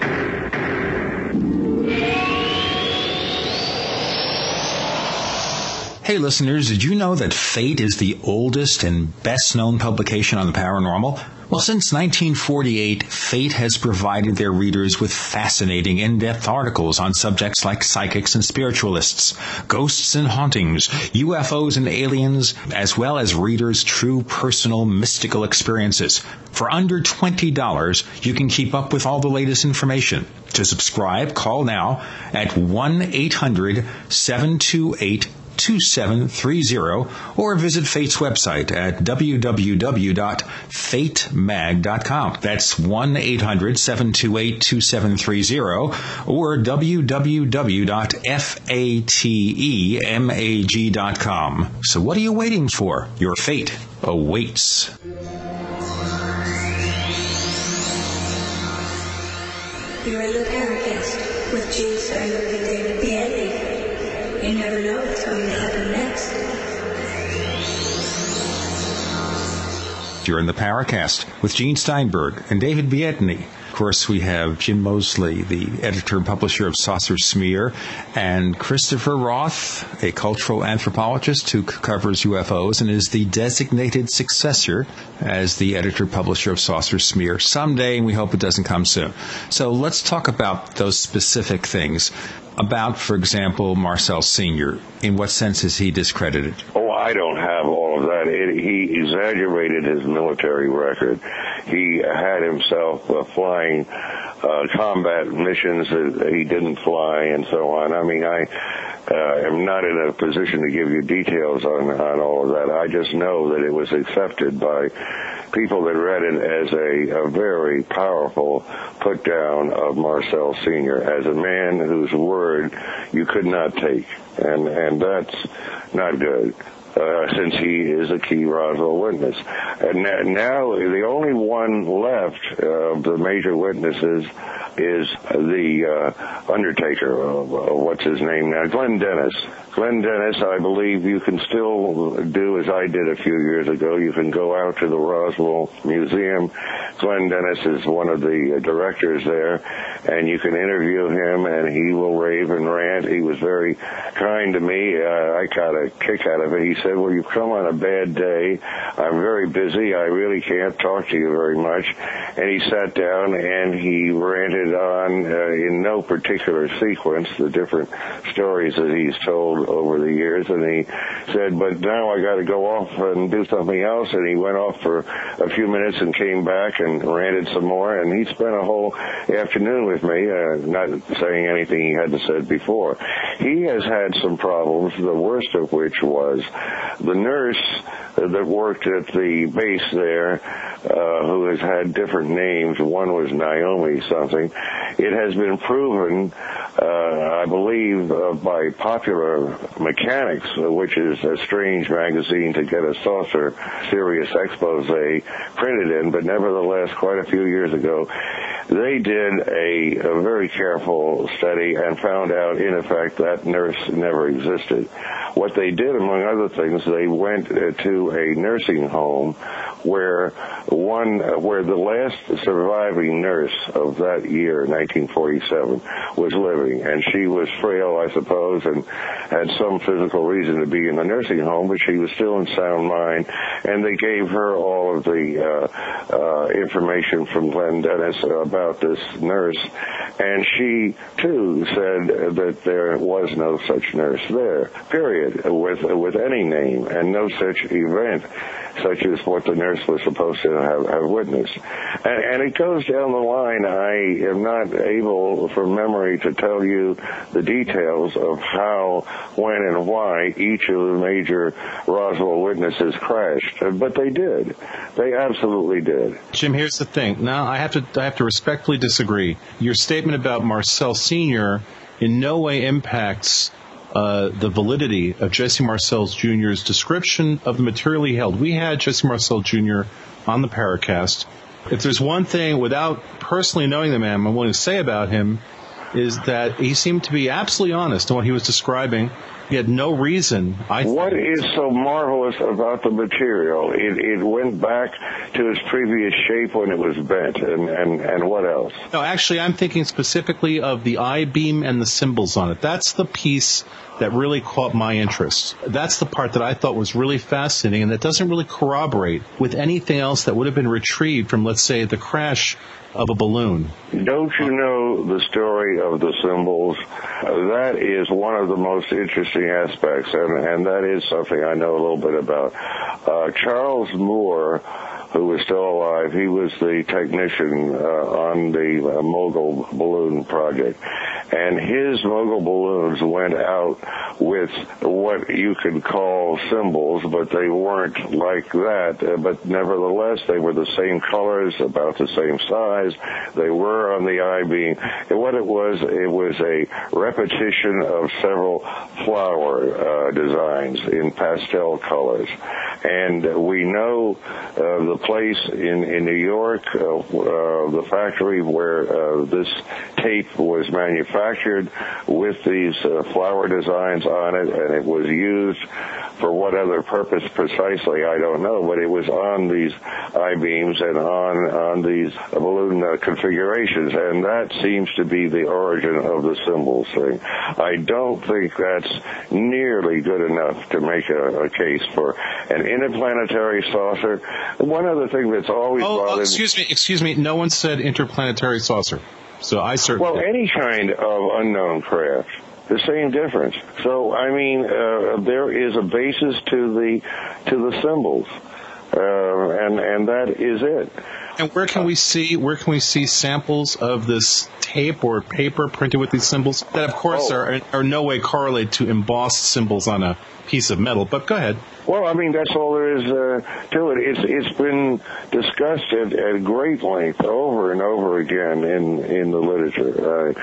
Hey listeners, did you know that Fate is the oldest and best known publication on the paranormal? Well, since 1948, Fate has provided their readers with fascinating in-depth articles on subjects like psychics and spiritualists, ghosts and hauntings, UFOs and aliens, as well as readers' true personal mystical experiences. For under $20, you can keep up with all the latest information. To subscribe, call now at 1-800-728 2730 or visit Fate's website at www.fatemag.com. That's 1-800-728-2730 or www.fatemag.com. So what are you waiting for? Your fate awaits. You're in the Paracast with Gene Steinberg In the Paracast with Gene Steinberg and David Biedny. Of course, we have Jim Moseley, the editor and publisher of Saucer Smear, and Christopher Roth, a cultural anthropologist who covers UFOs and is the designated successor as the editor publisher of Saucer Smear someday, and we hope it doesn't come soon. So let's talk about those specific things. About, for example, Marcel Sr. In what sense is he discredited? Oh, I don't have all of that. It, he exaggerated his military record. He had himself uh, flying uh, combat missions that he didn't fly and so on. I mean, I uh, am not in a position to give you details on, on all of that. I just know that it was accepted by people that read it as a, a very powerful put down of Marcel Sr. as a man whose word you could not take. And, and that's not good. Uh, since he is a key Roswell witness. And now the only one left of the major witnesses is the uh, Undertaker. Uh, what's his name now? Glenn Dennis. Glenn Dennis, I believe you can still do as I did a few years ago. You can go out to the Roswell Museum. Glenn Dennis is one of the directors there, and you can interview him, and he will rave and rant. He was very kind to me. Uh, I got a kick out of it. He said, well, you've come on a bad day. I'm very busy. I really can't talk to you very much. And he sat down and he ranted on, uh, in no particular sequence, the different stories that he's told over the years. And he said, but now I got to go off and do something else. And he went off for a few minutes and came back and ranted some more. And he spent a whole afternoon with me, uh, not saying anything he hadn't said before. He has had some problems, the worst of which was the nurse that worked at the base there, uh, who has had different names. One was Naomi something. It has been proven, uh, I believe, uh, by Popular Mechanics, which is a strange magazine to get a saucer serious expose printed in, but nevertheless, quite a few years ago, they did a, a very careful study and found out, in effect, that nurse never existed. What they did, among other things, they went uh, to a nursing home where one, uh, where the last surviving nurse of that year, 1947, was living, and she was frail, I suppose, and had some physical reason to be in the nursing home, but she was still in sound mind, and they gave her all of the uh, uh, information from Glenn Dennis about this nurse, and she too said that there was no such nurse there. Period. With with any name and no such event such as what the nurse was supposed to have, have witnessed. And, and it goes down the line. I am not able, from memory, to tell you the details of how, when, and why each of the major Roswell witnesses crashed, but they did. They absolutely did. Jim, here's the thing. Now, I have to I have to respectfully disagree. Your statement about Marcel Sr. in no way impacts uh, the validity of Jesse Marcel Jr.'s description of the material he held. We had Jesse Marcel Jr. on the Paracast. If there's one thing, without personally knowing the man, I'm willing to say about him, is that he seemed to be absolutely honest in what he was describing he had no reason. I what is so marvelous about the material? It, it went back to its previous shape when it was bent, and, and, and what else? No, actually, I'm thinking specifically of the I beam and the symbols on it. That's the piece that really caught my interest. That's the part that I thought was really fascinating, and that doesn't really corroborate with anything else that would have been retrieved from, let's say, the crash of a balloon. Don't you know the story of the symbols? that is one of the most interesting aspects, and, and that is something I know a little bit about. Uh, Charles Moore, who was still alive, he was the technician uh, on the uh, Mogul balloon project and his mogul balloons went out with what you could call symbols, but they weren't like that. Uh, but nevertheless, they were the same colors, about the same size. They were on the I-beam. And what it was, it was a repetition of several flower uh, designs in pastel colors. And we know uh, the place in, in New York, uh, uh the factory where uh, this tape was manufactured with these uh, flower designs on it, and it was used for what other purpose precisely, I don't know, but it was on these I-beams and on, on these balloon uh, configurations, and that seems to be the origin of the symbols thing. I don't think that's nearly good enough to make a, a case for an interplanetary saucer. One other thing that's always oh, bothered... Oh, excuse me, excuse me, no one said interplanetary saucer. So I certainly. Well, any kind of unknown craft. The same difference. So I mean, uh, there is a basis to the to the symbols, uh, and and that is it. And where can we see where can we see samples of this tape or paper printed with these symbols that, of course, oh. are are no way correlated to embossed symbols on a piece of metal? But go ahead. Well, I mean, that's all there is uh, to it. It's it's been discussed at, at great length over and over again in in the literature. Uh,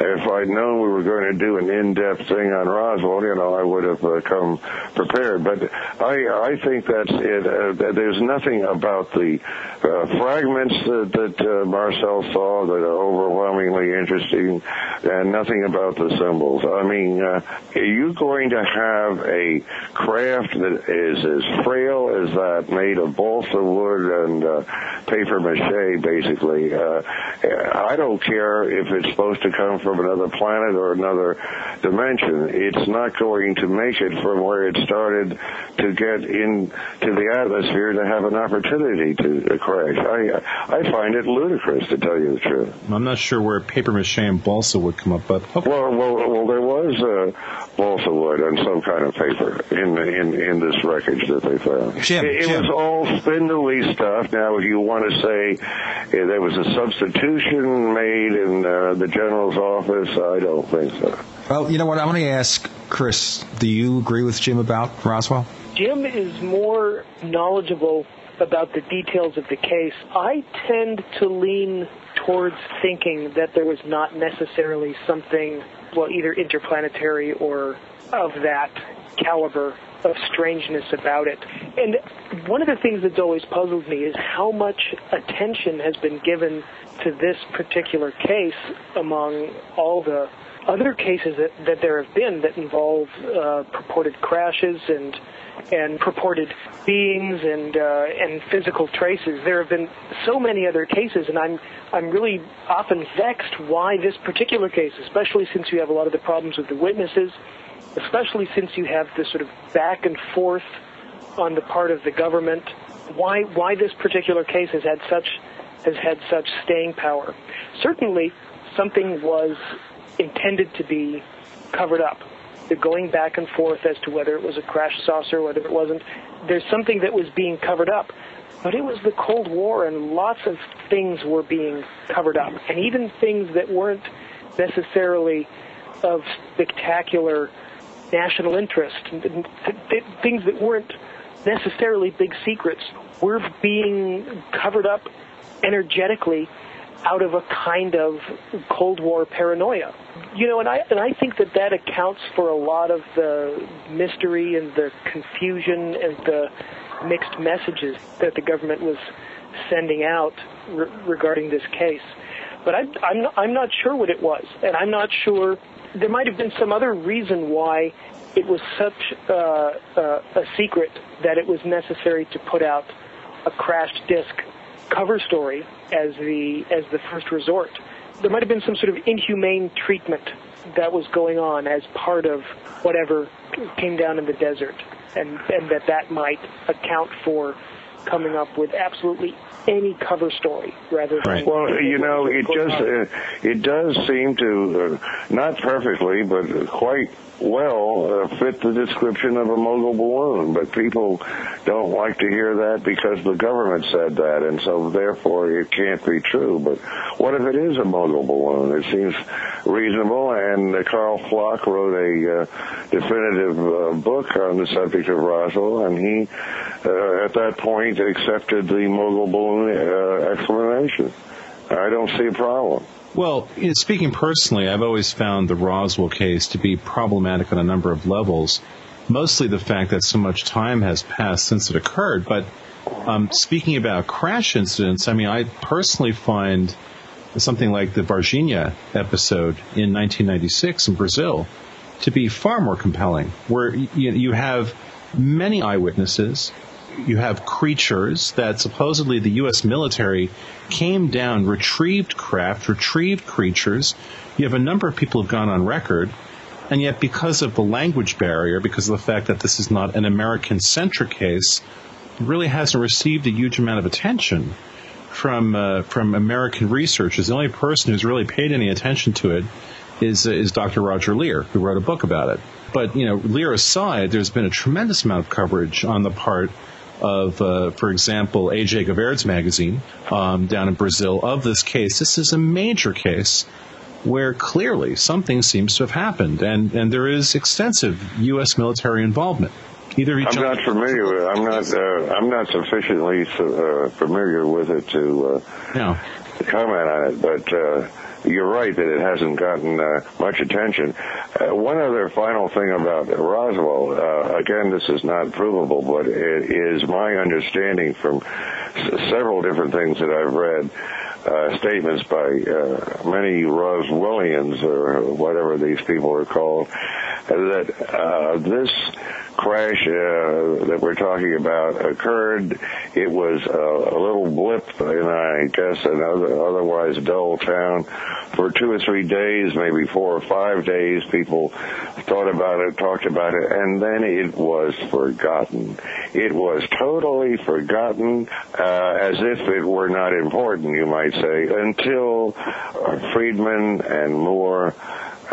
if I'd known we were going to do an in-depth thing on Roswell, you know, I would have uh, come prepared. But I I think that's it. Uh, there's nothing about the uh, fragments that, that uh, Marcel saw that are overwhelmingly interesting, and nothing about the symbols. I mean, uh, are you going to have a craft that is as frail as that, made of balsa wood and uh, paper mache, basically. Uh, I don't care if it's supposed to come from another planet or another dimension. It's not going to make it from where it started to get into the atmosphere to have an opportunity to crash. I I find it ludicrous to tell you the truth. I'm not sure where paper mache and balsa would come up, but okay. well, well, well, there was uh, balsa wood and some kind of paper in in in this wreckage that they found. Jim, it, it Jim. was all spindly stuff. Now, if you want to say uh, there was a substitution made in uh, the general's office, I don't think so. Well, you know what? I want to ask Chris. Do you agree with Jim about Roswell? Jim is more knowledgeable about the details of the case. I tend to lean towards thinking that there was not necessarily something, well, either interplanetary or of that caliber of strangeness about it. And one of the things that's always puzzled me is how much attention has been given to this particular case among all the other cases that, that there have been that involve uh, purported crashes and and purported beings and uh, and physical traces. There have been so many other cases, and I'm I'm really often vexed why this particular case, especially since you have a lot of the problems with the witnesses, especially since you have this sort of back and forth on the part of the government. Why why this particular case has had such has had such staying power? Certainly, something was intended to be covered up. The going back and forth as to whether it was a crash saucer, whether it wasn't. There's something that was being covered up. But it was the Cold War, and lots of things were being covered up. And even things that weren't necessarily of spectacular national interest, things that weren't necessarily big secrets, were being covered up energetically out of a kind of Cold War paranoia. You know, and I and I think that that accounts for a lot of the mystery and the confusion and the mixed messages that the government was sending out re- regarding this case. But I, I'm I'm not sure what it was, and I'm not sure. There might have been some other reason why it was such uh, uh, a secret that it was necessary to put out a crashed disc cover story as the as the first resort. There might have been some sort of inhumane treatment that was going on as part of whatever came down in the desert, and and that that might account for coming up with absolutely any cover story rather than Right. Well, you know, it just uh, it does seem to uh, not perfectly, but quite well uh, fit the description of a mogul balloon. But people don't like to hear that because the government said that, and so therefore it can't be true. But what if it is a mogul balloon? It seems reasonable, and uh, Karl Pflock wrote a uh, definitive uh, book on the subject of Roswell, and he, uh, at that point, accepted the mogul balloon uh, explanation. I don't see a problem. Well, speaking personally, I've always found the Roswell case to be problematic on a number of levels. Mostly the fact that so much time has passed since it occurred. But um, speaking about crash incidents, I mean, I personally find something like the Varginha episode in 1996 in Brazil to be far more compelling, where you, you have many eyewitnesses, you have creatures that supposedly the U.S. military came down, retrieved craft, retrieved creatures. You have a number of people who've gone on record, and yet because of the language barrier, because of the fact that this is not an American-centric case, it really hasn't received a huge amount of attention from uh, from American researchers. The only person who's really paid any attention to it is uh, is Dr. Roger Leir, who wrote a book about it. But you know, Leir aside, there's been a tremendous amount of coverage on the part of, uh, for example, AJ Gevaerd's magazine um, down in Brazil of this case. This is a major case where clearly something seems to have happened, and and there is extensive U.S. military involvement. Either he I'm not familiar with. I'm not. Uh, I'm not sufficiently uh, familiar with it to uh, No. to comment on it. But uh, you're right that it hasn't gotten uh, much attention. Uh, one other final thing about Roswell. Uh, again, this is not provable, but it is my understanding from s- several different things that I've read. Uh, statements by uh, many Roswellians or whatever these people are called that uh, this crash uh, that we're talking about occurred. It was a little blip in, I guess, an other, otherwise dull town. For two or three days, maybe four or five days, people thought about it, talked about it, and then it was forgotten. It was totally forgotten, uh, as if it were not important, you might say, until Friedman and Moore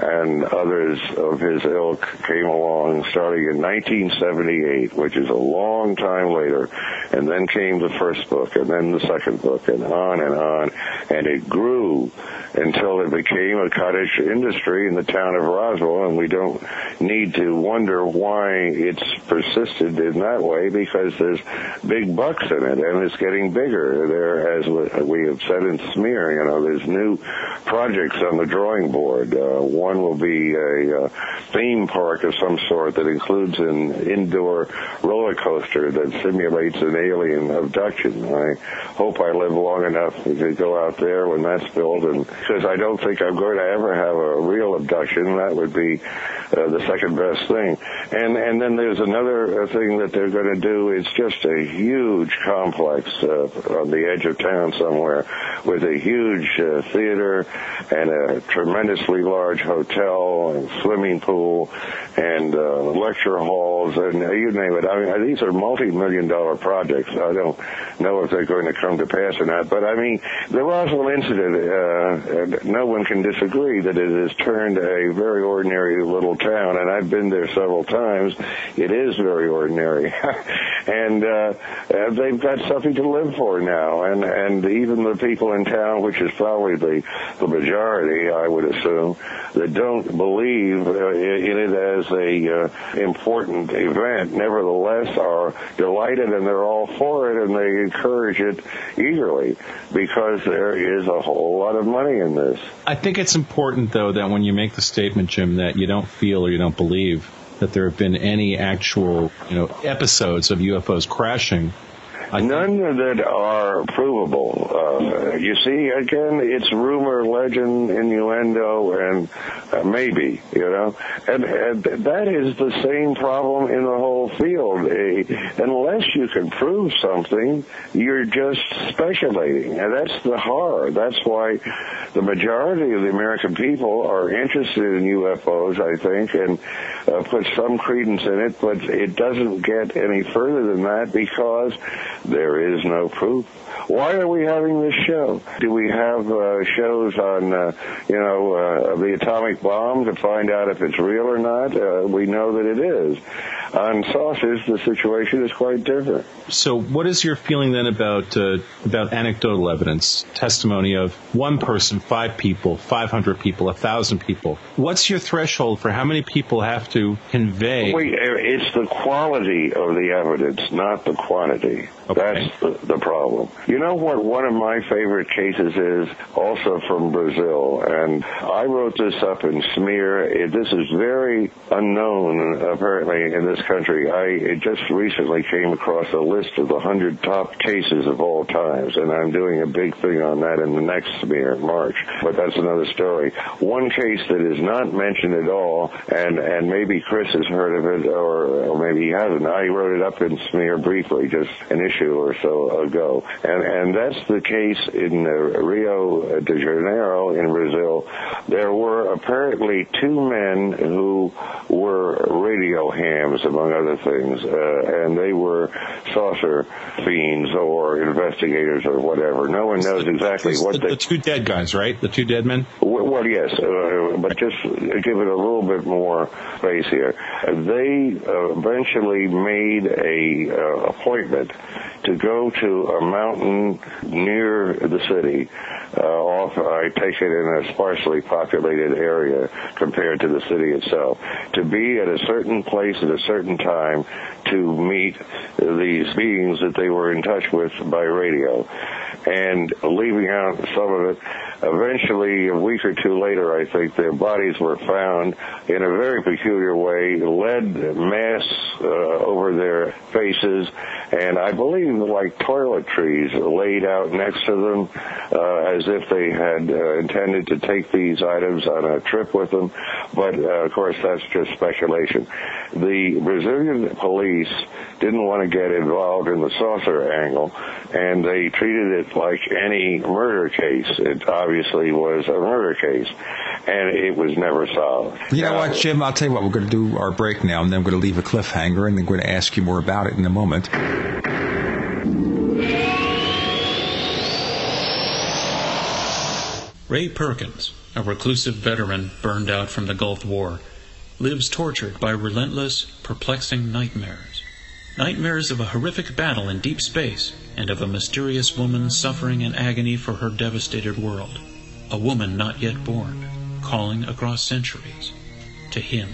and others of his ilk came along starting in 1978, which is a long time later. And then came the first book, and then the second book, and on and on. And it grew until it became a cottage industry in the town of Roswell, and we don't need to wonder why it's persisted in that way because there's big bucks in it, and it's getting bigger. There, as we have said in Smear, you know, there's new projects on the drawing board. Uh, one will be a, uh, theme park of some sort that includes an indoor roller coaster that simulates an alien abduction. I hope I live long enough to go out there when that's built, and because I don't think I'm going to ever have a real abduction, that would be uh, the second best thing. And and then there's another uh, thing that they're going to do. It's just a huge complex uh, on the edge of town somewhere with a huge uh, theater and a tremendously large hotel and swimming pool and uh, lecture halls and uh, you name it. I mean, these are multi-million dollar projects. I don't know if they're going to come to pass or not, but I mean, the Roswell incident, uh, no one can disagree that it has turned a very ordinary little town, and I've been there several times. It is very ordinary, and uh, they've got something to live for now, and and even the people in town, which is probably the the majority, I would assume, that don't believe uh, in it as a uh, important event, nevertheless are delighted and they're all for it and they encourage it eagerly because there is a whole lot of money in this. I think it's important though that when you make the statement, Jim, that you don't feel or you don't believe that there have been any actual, you know, episodes of UFOs crashing None that are provable. Uh, you see, again, it's rumor, legend, innuendo, and uh, maybe, you know. And, and, that is the same problem in the whole field. Uh, unless you can prove something, you're just speculating. And that's the horror. That's why the majority of the American people are interested in UFOs, I think, and uh, put some credence in it, but it doesn't get any further than that because there is no proof. Why are we having this show? Do we have uh, shows on, uh, you know, uh, the atomic bomb to find out if it's real or not? Uh, we know that it is. On saucers, the situation is quite different. So, what is your feeling then about uh, about anecdotal evidence, testimony of one person, five people, five hundred people, a thousand people? What's your threshold for how many people have to convey? Wait, it's the quality of the evidence, not the quantity. Okay. That's the, problem. You know what one of my favorite cases is? Also from Brazil. And I wrote this up in Smear. It, this is very unknown, apparently, in this country. I just recently came across a list of the 100 top cases of all times. And I'm doing a big thing on that in the next Smear in March. But that's another story. One case that is not mentioned at all, and, and maybe Chris has heard of it, or, or maybe he hasn't. I wrote it up in Smear briefly, just issue issue or so ago. And, and that's the case in uh, Rio de Janeiro in Brazil. There were apparently two men who were radio hams, among other things, uh, and they were saucer fiends or investigators or whatever. No one knows exactly what the, they... The two dead guys, right? The two dead men? Well, yes, uh, but just give it a little bit more space here. They eventually made a uh, appointment to go to a mountain near the city. Uh, off, I take it in a sparsely populated area compared to the city itself. To be at a certain place at a certain time to meet these beings that they were in touch with by radio. And leaving out some of it, eventually, a week or two later, I think, their bodies were found in a very peculiar way, lead mass uh, over their faces, and I believe like toiletries laid out next to them uh, as if they had uh, intended to take these items on a trip with them. But uh, of course, that's just speculation. The Brazilian police didn't want to get involved in the saucer angle, and they treated it like any murder case. It obviously was a murder case, and it was never solved. You know what, Jim? I'll tell you what. We're going to do our break now, and then we're going to leave a cliffhanger, and then we're going to ask you more about it in a moment. Ray Perkins, a reclusive veteran burned out from the Gulf War, lives tortured by relentless, perplexing nightmares. Nightmares of a horrific battle in deep space and of a mysterious woman suffering in agony for her devastated world. A woman not yet born, calling across centuries to him.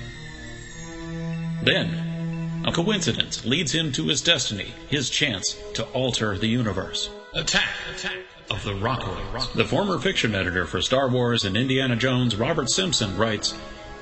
Then, a coincidence leads him to his destiny, his chance to alter the universe. Attack! Attack! Of the Rockoids. The former fiction editor for Star Wars and Indiana Jones, Robert Simpson, writes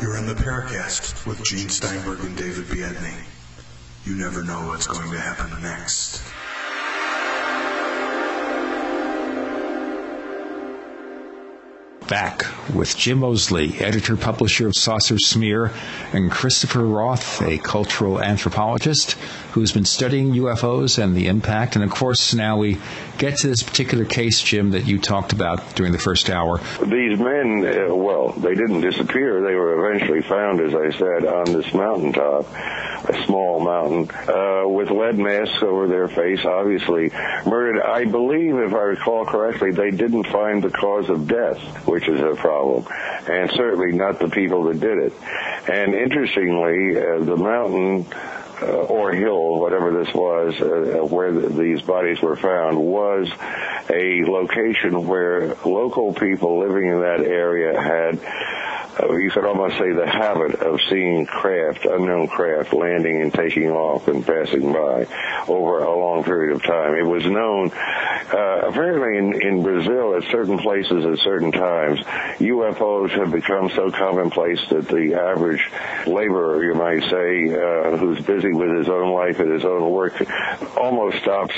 You're in the Paracast with Gene Steinberg and David Biedny. You never know what's going to happen next. Back with Jim Moseley, editor publisher of Saucer Smear, and Christopher Roth, a cultural anthropologist who's been studying UFOs and the impact. And of course, now we get to this particular case, Jim, that you talked about during the first hour. These men, uh, well, they didn't disappear. They were eventually found, as I said, on this mountaintop, a small mountain, uh, with lead masks over their face, obviously murdered. I believe, if I recall correctly, they didn't find the cause of death, which is a problem, and certainly not the people that did it. And interestingly, uh, the mountain uh, or hill, whatever this was, uh, where the, these bodies were found, was a location where local people living in that area had uh, you could almost say the habit of seeing craft, unknown craft, landing and taking off and passing by over a long period of time. It was known, uh, apparently in, in Brazil at certain places at certain times, UFOs have become so commonplace that the average laborer, you might say, uh, who's busy with his own life and his own work, almost stops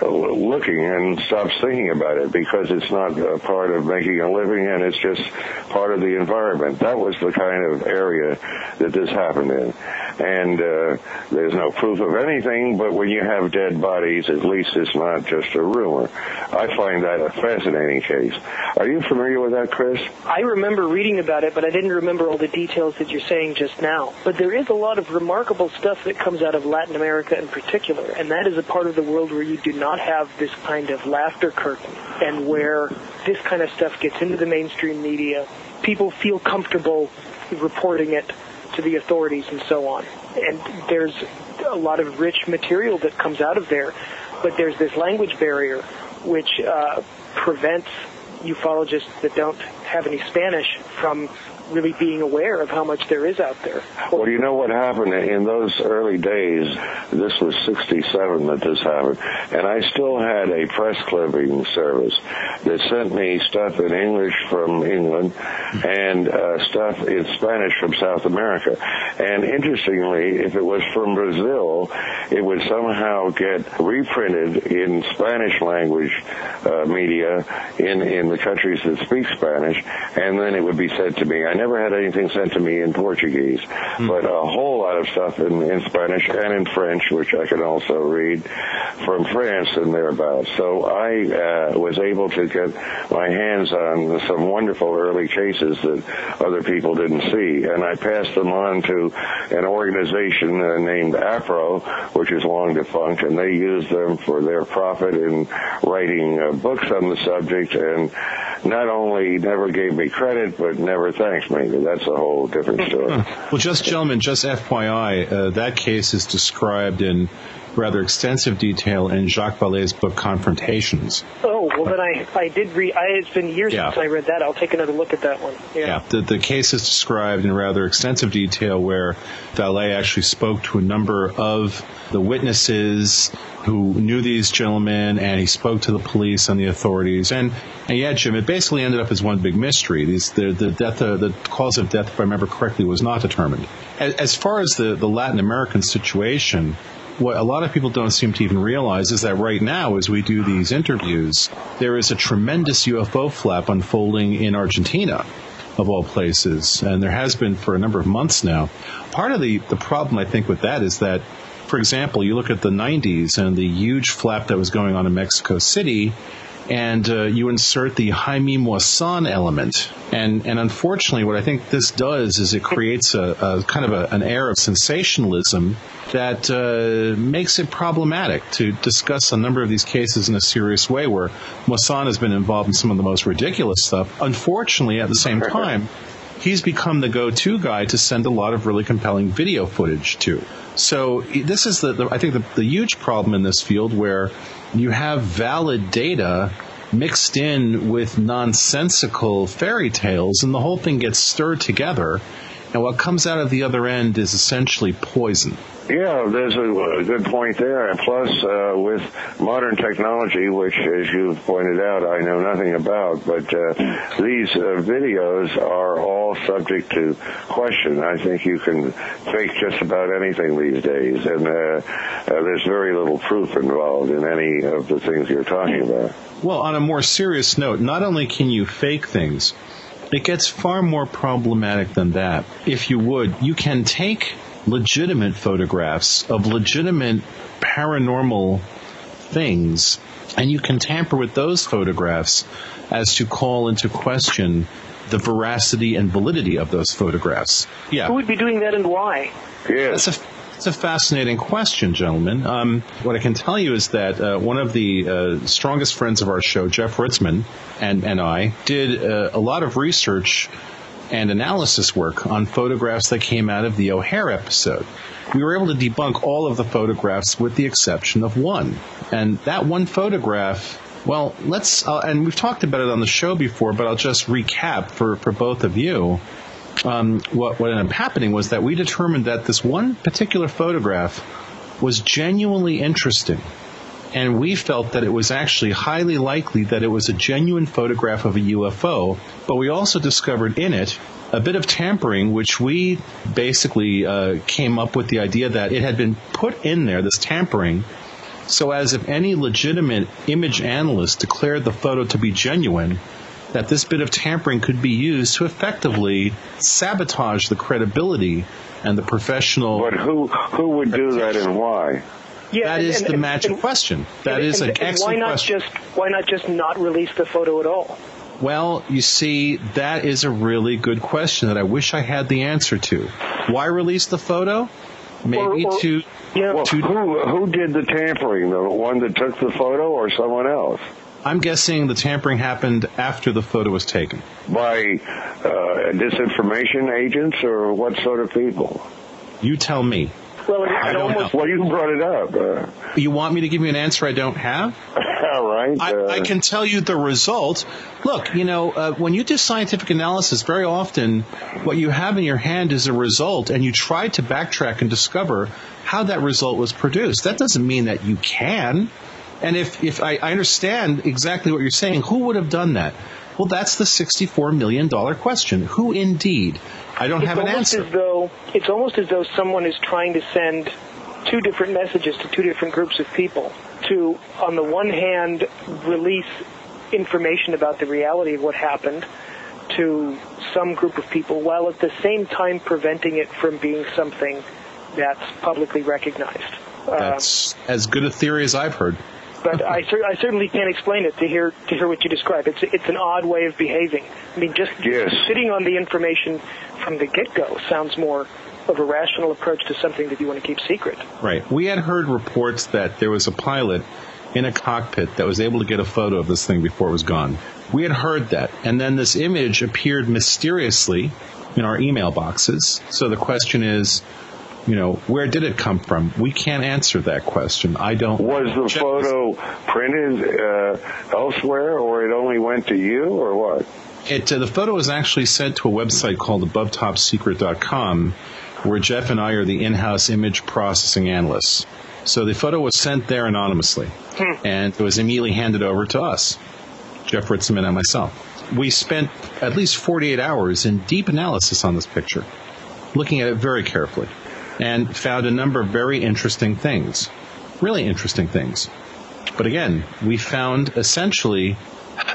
looking and stops thinking about it because it's not a part of making a living and it's just part of the environment. That was the kind of area that this happened in. And uh, there's no proof of anything, but when you have dead bodies, at least it's not just a rumor. I find that a fascinating case. Are you familiar with that, Chris? I remember reading about it, but I didn't remember all the details that you're saying just now. But there is a lot of remarkable stuff that comes out of Latin America in particular, and that is a part of the world where you do not have this kind of laughter curtain and where this kind of stuff gets into the mainstream media. People feel comfortable reporting it to the authorities and so on. And there's a lot of rich material that comes out of there, but there's this language barrier which uh, prevents ufologists that don't have any Spanish from really being aware of how much there is out there. Well, you know what happened in those early days? This was 67 that this happened. And I still had a press clipping service that sent me stuff in English from England and uh, stuff in Spanish from South America. And interestingly, if it was from Brazil, it would somehow get reprinted in Spanish language uh, media in, in the countries that speak Spanish, and then it would be said to me, I never had anything sent to me in Portuguese, mm. but a whole lot of stuff in, in Spanish and in French, which I can also read from France and thereabouts. So I uh, was able to get my hands on some wonderful early cases that other people didn't see, and I passed them on to an organization uh, named APRO, which is long defunct, and they used them for their profit in writing uh, books on the subject and not only never gave me credit, but never thanked me. That's a whole different story. well, just gentlemen, just FYI, uh, that case is described in rather extensive detail in Jacques Vallée's book Confrontations. Oh, well then I, I did read, I, it's been years yeah. since I read that. I'll take another look at that one. Yeah. yeah. The, the case is described in rather extensive detail where Vallée actually spoke to a number of the witnesses who knew these gentlemen and he spoke to the police and the authorities. And, and yeah, Jim, it basically ended up as one big mystery. These, the, the death, uh, the cause of death, if I remember correctly, was not determined. As, as far as the, the Latin American situation, what a lot of people don't seem to even realize is that right now, as we do these interviews, there is a tremendous UFO flap unfolding in Argentina, of all places, and there has been for a number of months now. Part of the, the problem, I think, with that is that, for example, you look at the 90s and the huge flap that was going on in Mexico City, and uh, you insert the Jaime Maussan element. And, and unfortunately, what I think this does is it creates a, a kind of a, an air of sensationalism that uh, makes it problematic to discuss a number of these cases in a serious way where Maussan has been involved in some of the most ridiculous stuff. Unfortunately, at the same time, he's become the go-to guy to send a lot of really compelling video footage to. So this is the, the I think the, the huge problem in this field where you have valid data mixed in with nonsensical fairy tales, and the whole thing gets stirred together. And what comes out of the other end is essentially poison. Yeah, there's a, a good point there. And plus, uh, with modern technology, which, as you pointed out, I know nothing about, but uh, these uh, videos are all subject to question. I think you can fake just about anything these days, and uh, uh, there's very little proof involved in any of the things you're talking about. Well, on a more serious note, not only can you fake things, it gets far more problematic than that. If you would, you can take legitimate photographs of legitimate paranormal things, and you can tamper with those photographs as to call into question the veracity and validity of those photographs. Yeah. Who would be doing that and why? Yes. That's a, that's a fascinating question, gentlemen. Um, what I can tell you is that uh, one of the uh, strongest friends of our show, Jeff Ritzmann, and, and I, did uh, a lot of research and analysis work on photographs that came out of the O'Hare episode. We were able to debunk all of the photographs with the exception of one. And that one photograph, well, let's, uh, and we've talked about it on the show before, but I'll just recap for, for both of you. Um, what, what ended up happening was that we determined that this one particular photograph was genuinely interesting. And we felt that it was actually highly likely that it was a genuine photograph of a UFO, but we also discovered in it a bit of tampering, which we basically uh, came up with the idea that it had been put in there, this tampering, so as if any legitimate image analyst declared the photo to be genuine, that this bit of tampering could be used to effectively sabotage the credibility and the professional. But who who would do that and why? Yeah, that and- is and- the magic and- question. That and- is an and excellent why not question. Just, why not just not release the photo at all? Well, you see, that is a really good question that I wish I had the answer to. Why release the photo? Maybe Or- or- to Well, to who who did the tampering? The one that took the photo, or someone else? I'm guessing the tampering happened after the photo was taken. By uh, disinformation agents, or what sort of people? You tell me. Well, it, I don't almost know. Well, you brought it up. Uh, You want me to give you an answer I don't have? all right. I, uh, I can tell you the result. Look, you know, uh, when you do scientific analysis, very often what you have in your hand is a result, and you try to backtrack and discover how that result was produced. That doesn't mean that you can. And if, if I, I understand exactly what you're saying, who would have done that? Well, that's the $64 million question. Who indeed? I don't it's have an almost answer. as though it's almost as though someone is trying to send two different messages to two different groups of people. To, on the one hand, release information about the reality of what happened to some group of people, while at the same time preventing it from being something that's publicly recognized. Uh, That's as good a theory as I've heard. But I, cer- I certainly can't explain it to hear to hear what you describe. It's it's an odd way of behaving. I mean, just Yes. sitting on the information from the get go sounds more of a rational approach to something that you want to keep secret. Right. We had heard reports that there was a pilot in a cockpit that was able to get a photo of this thing before it was gone. We had heard that. And then this image appeared mysteriously in our email boxes. So the question is, you know, where did it come from? We can't answer that question. I don't. was the Check- photo printed uh, elsewhere, or it only went to you, or what? It, uh, the photo was actually sent to a website called AboveTopSecret.com, where Jeff and I are the in-house image processing analysts. So the photo was sent there anonymously, and it was immediately handed over to us, Jeff Ritzmann and myself. We spent at least 48 hours in deep analysis on this picture, looking at it very carefully. And found a number of very interesting things. Really interesting things. But again, we found essentially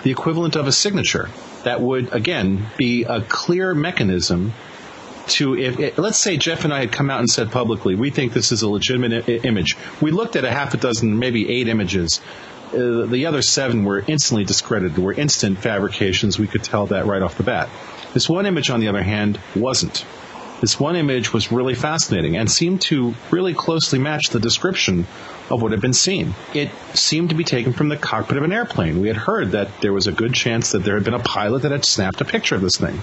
the equivalent of a signature that would, again, be a clear mechanism to if let's say Jeff and I had come out and said publicly we think this is a legitimate I- image. We looked at a half a dozen, maybe eight images. Uh, the other seven were instantly discredited. Were instant fabrications. We could tell that right off the bat. This one image, on the other hand, wasn't. This one image was really fascinating and seemed to really closely match the description of what had been seen. It seemed to be taken from the cockpit of an airplane. We had heard that there was a good chance that there had been a pilot that had snapped a picture of this thing.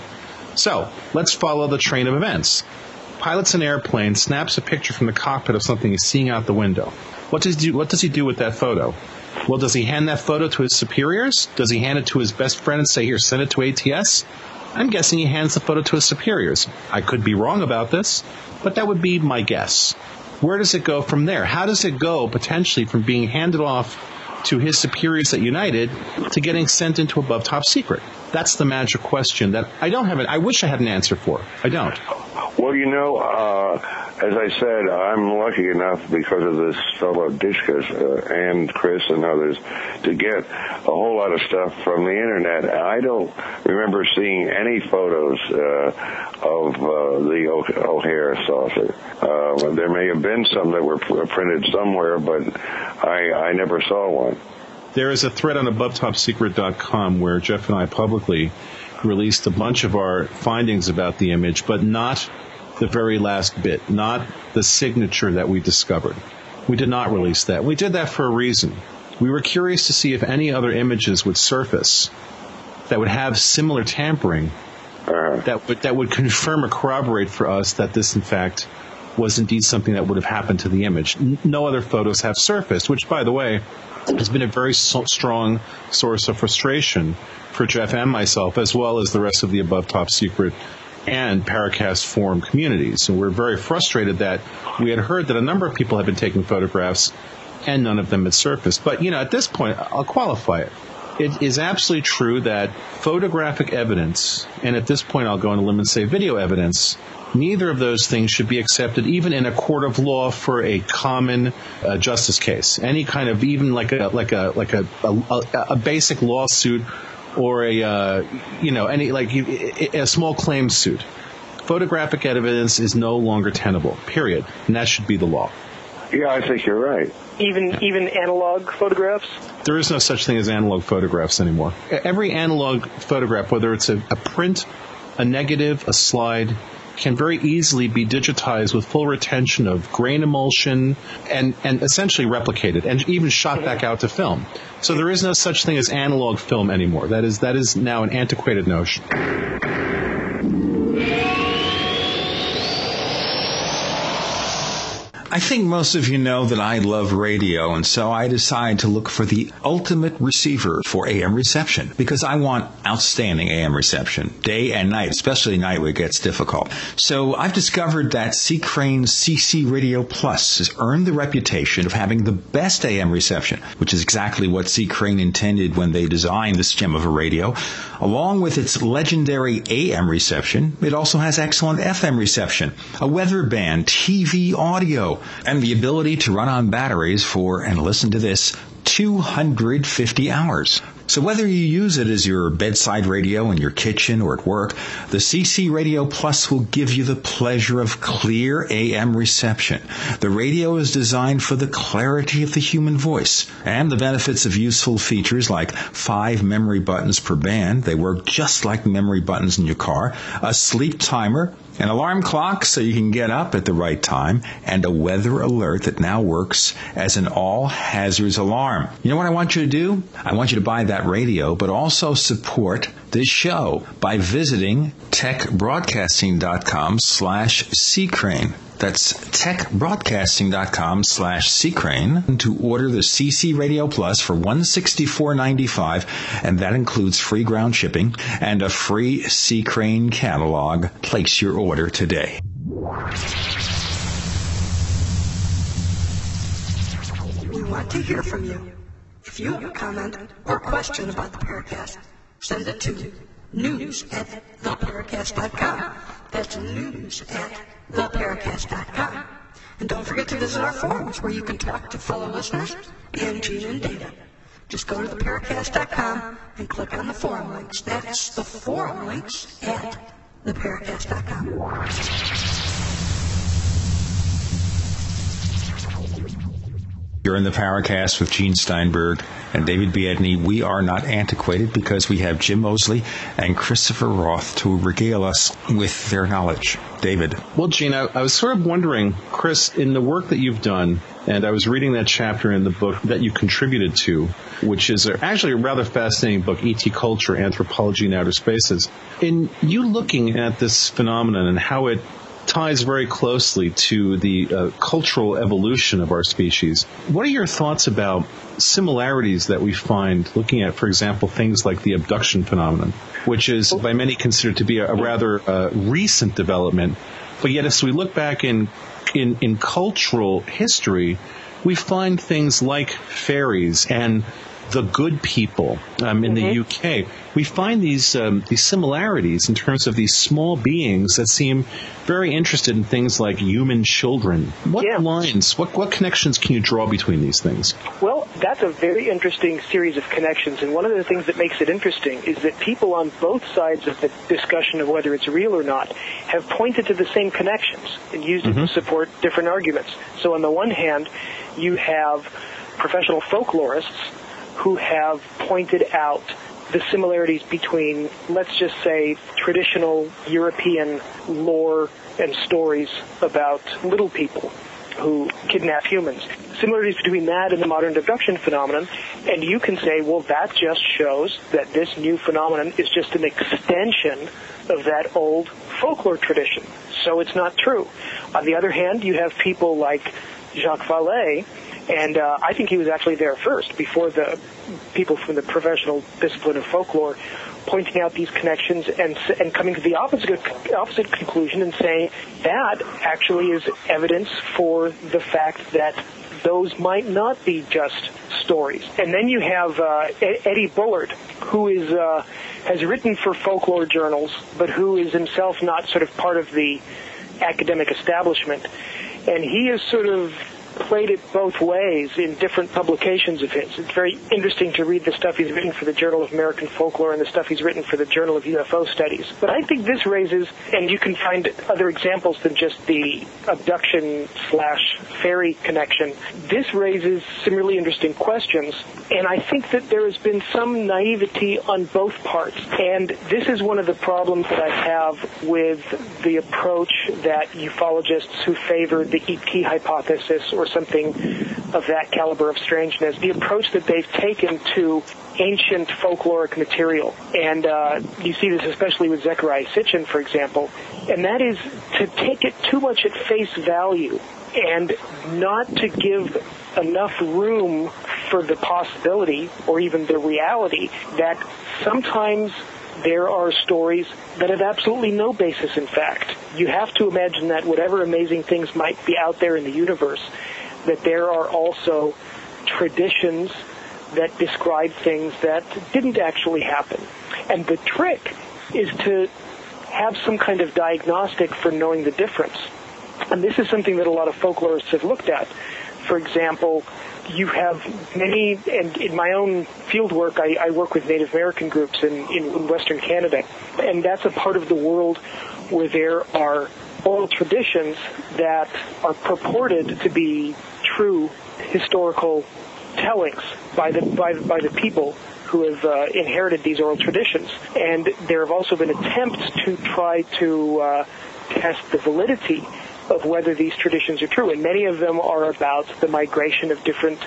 So, let's follow the train of events. Pilots an airplane, snaps a picture from the cockpit of something he's seeing out the window. What does he do, what does he do with that photo? Well, does he hand that photo to his superiors? Does he hand it to his best friend and say, here, send it to ATS? I'm guessing he hands the photo to his superiors. I could be wrong about this, but that would be my guess. Where does it go from there? How does it go potentially from being handed off to his superiors at United to getting sent into above top secret? That's the magic question that I don't have it. I wish I had an answer for. I don't. Well, you know, uh, as I said, I'm lucky enough because of this fellow Dishkus uh, and Chris and others to get a whole lot of stuff from the internet. I don't remember seeing any photos uh, of uh, the o- O'Hare saucer. Uh, there may have been some that were pr- printed somewhere, but I, I never saw one. There is a thread on AboveTopSecret.com where Jeff and I publicly released a bunch of our findings about the image, but not the very last bit, not the signature that we discovered. We did not release that. We did that for a reason. We were curious to see if any other images would surface that would have similar tampering uh-huh. that would, that would confirm or corroborate for us that this, in fact, was indeed something that would have happened to the image. No other photos have surfaced, which, by the way, has been a very so- strong source of frustration for Jeff and myself, as well as the rest of the above top secret and Paracast forum communities. And we're very frustrated that we had heard that a number of people had been taking photographs and none of them had surfaced. But, you know, at this point, I'll qualify it. It is absolutely true that photographic evidence, and at this point I'll go on a limb and say video evidence, neither of those things should be accepted even in a court of law for a common uh, justice case. Any kind of even like a like a like a a, a basic lawsuit or a uh, you know any like a a small claim suit. Photographic evidence is no longer tenable. Period. And that should be the law. Yeah, I think you're right. Even even analog photographs. There is no such thing as analog photographs anymore. Every analog photograph, whether it's a, a print, a negative, a slide, can very easily be digitized with full retention of grain emulsion and, and essentially replicated and even shot back out to film. So there is no such thing as analog film anymore. That is that is now an antiquated notion. I think most of you know that I love radio, and so I decided to look for the ultimate receiver for AM reception because I want outstanding AM reception, day and night, especially night where it gets difficult. So I've discovered that C. Crane CC Radio Plus has earned the reputation of having the best AM reception, which is exactly what C. Crane intended when they designed this gem of a radio. Along with its legendary AM reception, it also has excellent FM reception, a weather band, TV audio, and the ability to run on batteries for, and listen to this, 250 hours. So whether you use it as your bedside radio in your kitchen or at work, the CC Radio Plus will give you the pleasure of clear AM reception. The radio is designed for the clarity of the human voice and the benefits of useful features like five memory buttons per band. They work just like memory buttons in your car, a sleep timer, an alarm clock so you can get up at the right time, and a weather alert that now works as an all hazards alarm. You know what I want you to do? I want you to buy that radio, but also support this show by visiting techbroadcasting.com slash ccrane. That's techbroadcasting.com slash ccrane to order the CC Radio Plus for $164.95, and that includes free ground shipping and a free C Crane catalog. Place your order today. We want to hear from you. If you have a comment or question about the Paracast, send it to news at theparacast.com. That's news at theparacast.com. And don't forget to visit our forums where you can talk to fellow listeners and Gene and David. Just go to theparacast.com and click on the forum links. That's the forum links at theparacast.com. You're in the Paracast with Gene Steinberg and David Biedny. We are not antiquated because we have Jim Moseley and Christopher Roth to regale us with their knowledge. David. Well, Gene, I, I was sort of wondering, Chris, in the work that you've done, and I was reading that chapter in the book that you contributed to, which is actually a rather fascinating book, E.T. Culture, Anthropology in Outer Spaces. In you looking at this phenomenon and how it ties very closely to the uh, cultural evolution of our species. What are your thoughts about similarities that we find looking at, for example, things like the abduction phenomenon, which is by many considered to be a, a rather uh, recent development, but yet as we look back in, in, in cultural history, we find things like fairies and the good people um, in mm-hmm. the UK. We find these um, these similarities in terms of these small beings that seem very interested in things like human children. What yeah. lines, what what connections can you draw between these things? Well, that's a very interesting series of connections, and one of the things that makes it interesting is that people on both sides of the discussion of whether it's real or not have pointed to the same connections and used mm-hmm. it to support different arguments. So on the one hand, you have professional folklorists who have pointed out the similarities between, let's just say, traditional European lore and stories about little people who kidnap humans. Similarities between that and the modern abduction phenomenon, and you can say, well, that just shows that this new phenomenon is just an extension of that old folklore tradition. So it's not true. On the other hand, you have people like Jacques Vallée, and uh, I think he was actually there first, before the people from the professional discipline of folklore pointing out these connections and and coming to the opposite opposite conclusion and saying that actually is evidence for the fact that those might not be just stories. And then you have uh, Eddie Bullard, who is uh, has written for folklore journals, but who is himself not sort of part of the academic establishment, and he is sort of played it both ways in different publications of his. It's very interesting to read the stuff he's written for the Journal of American Folklore and the stuff he's written for the Journal of UFO Studies. But I think this raises, and you can find other examples than just the abduction slash fairy connection. This raises some really interesting questions, and I think that there has been some naivety on both parts. And this is one of the problems that I have with the approach that ufologists who favor the ET hypothesis or or something of that caliber of strangeness, the approach that they've taken to ancient folkloric material. And uh, you see this especially with Zecharia Sitchin, for example. And that is to take it too much at face value and not to give enough room for the possibility or even the reality that sometimes there are stories that have absolutely no basis in fact. You have to imagine that whatever amazing things might be out there in the universe, that there are also traditions that describe things that didn't actually happen. And the trick is to have some kind of diagnostic for knowing the difference. And this is something that a lot of folklorists have looked at. For example, you have many, and in my own field work, I, I work with Native American groups in, in Western Canada, and that's a part of the world where there are oral traditions that are purported to be true historical tellings by the by, by the people who have uh, inherited these oral traditions. And there have also been attempts to try to uh, test the validity of whether these traditions are true. And many of them are about the migration of different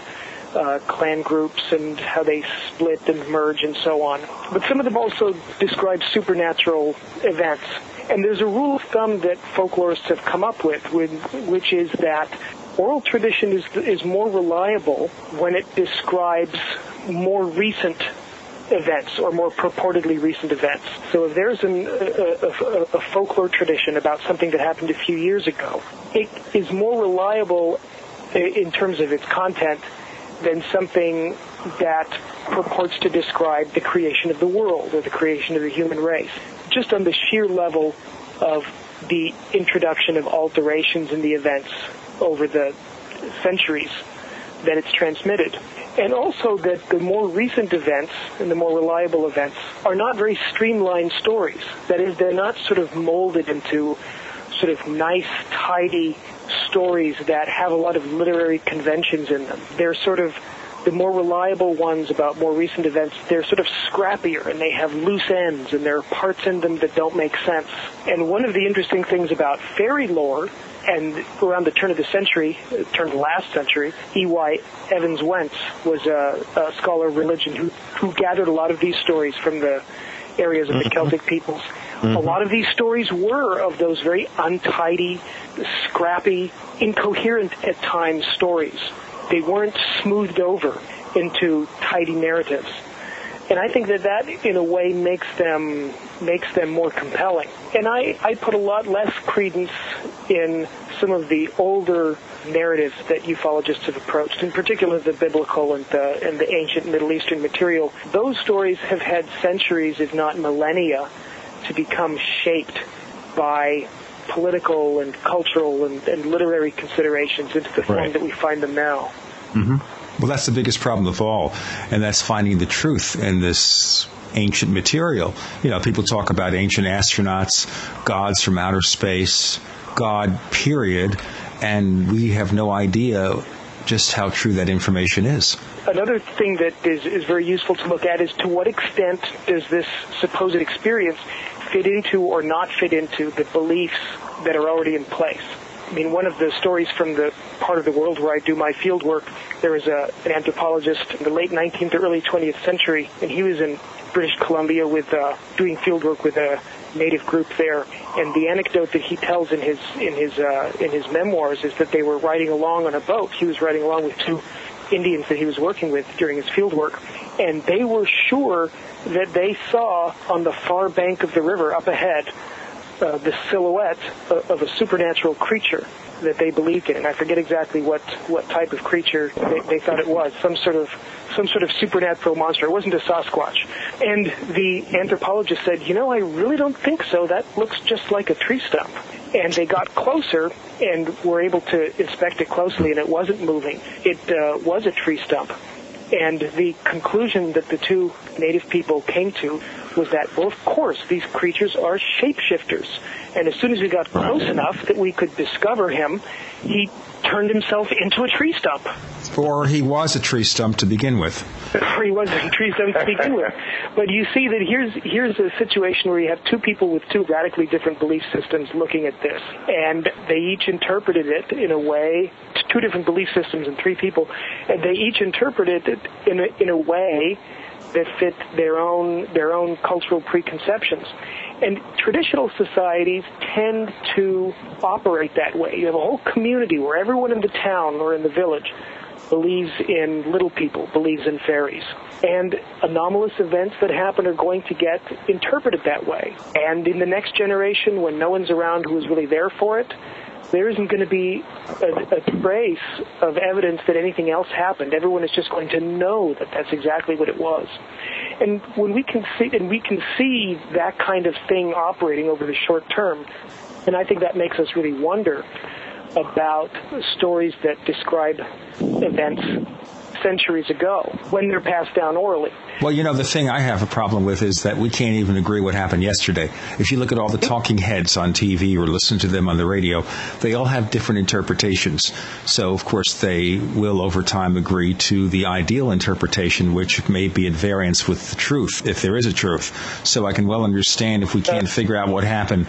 uh, clan groups and how they split and merge and so on. But some of them also describe supernatural events. And there's a rule of thumb that folklorists have come up with, with which is that oral tradition is, is more reliable when it describes more recent events or more purportedly recent events. So if there's an, a, a, a, folklore tradition about something that happened a few years ago, it is more reliable in terms of its content than something that purports to describe the creation of the world or the creation of the human race. Just on the sheer level of the introduction of alterations in the events over the centuries that it's transmitted. And also that the more recent events and the more reliable events are not very streamlined stories. That is, they're not sort of molded into sort of nice, tidy stories that have a lot of literary conventions in them. They're sort of the more reliable ones about more recent events, they're sort of scrappier and they have loose ends and there are parts in them that don't make sense. And one of the interesting things about fairy lore and around the turn of the century, turn of the last century, E.Y. Evans Wentz was a, a, scholar of religion who, who gathered a lot of these stories from the areas of the mm-hmm. Celtic peoples. Mm-hmm. A lot of these stories were of those very untidy, scrappy, incoherent at times stories. They weren't smoothed over into tidy narratives. And I think that that, in a way, makes them makes them more compelling. And I, I put a lot less credence in some of the older narratives that ufologists have approached, in particular the biblical and the, and the ancient Middle Eastern material. Those stories have had centuries, if not millennia, to become shaped by political and cultural and, and literary considerations into the form right. that we find them now. Mm-hmm. Well, that's the biggest problem of all, and that's finding the truth in this ancient material. You know, people talk about ancient astronauts, gods from outer space, God, period, and we have no idea just how true that information is. Another thing that is, is very useful to look at is to what extent does this supposed experience fit into or not fit into the beliefs that are already in place. I mean, one of the stories from the part of the world where I do my field work, there was a, an anthropologist in the late 19th or early 20th century, and he was in British Columbia with uh, doing field work with a native group there. And the anecdote that he tells in his in his uh, in his memoirs is that they were riding along on a boat. He was riding along with two Indians that he was working with during his field work, and they were sure that they saw on the far bank of the river up ahead uh, the silhouette of a supernatural creature that they believed in. And I forget exactly what, what type of creature they, they thought it was. Some sort of some sort of supernatural monster. It wasn't a Sasquatch. And the anthropologist said, you know, I really don't think so. That looks just like a tree stump. And they got closer and were able to inspect it closely, and it wasn't moving. It uh, was a tree stump. And the conclusion that the two native people came to was that, well, of course, these creatures are shapeshifters. And as soon as we got close enough that we could discover him, he turned himself into a tree stump. Or he was a tree stump to begin with. or he was a tree stump to begin with. But you see that here's here's a situation where you have two people with two radically different belief systems looking at this, and they each interpreted it in a way. Two different belief systems and three people, and they each interpreted it in a, in a way that fit their own their own cultural preconceptions. And traditional societies tend to operate that way. You have a whole community where everyone in the town or in the village believes in little people, believes in fairies. And anomalous events that happen are going to get interpreted that way. And in the next generation, when no one's around who is really there for it, there isn't going to be a, a trace of evidence that anything else happened. Everyone is just going to know that that's exactly what it was. And when we can see, and we can see that kind of thing operating over the short term, and I think that makes us really wonder about stories that describe events centuries ago when they're passed down orally. Well, you know, the thing I have a problem with is that we can't even agree what happened yesterday. If you look at all the talking heads on TV or listen to them on the radio, they all have different interpretations. So, of course, they will over time agree to the ideal interpretation, which may be at variance with the truth, if there is a truth. So I can well understand if we can't figure out what happened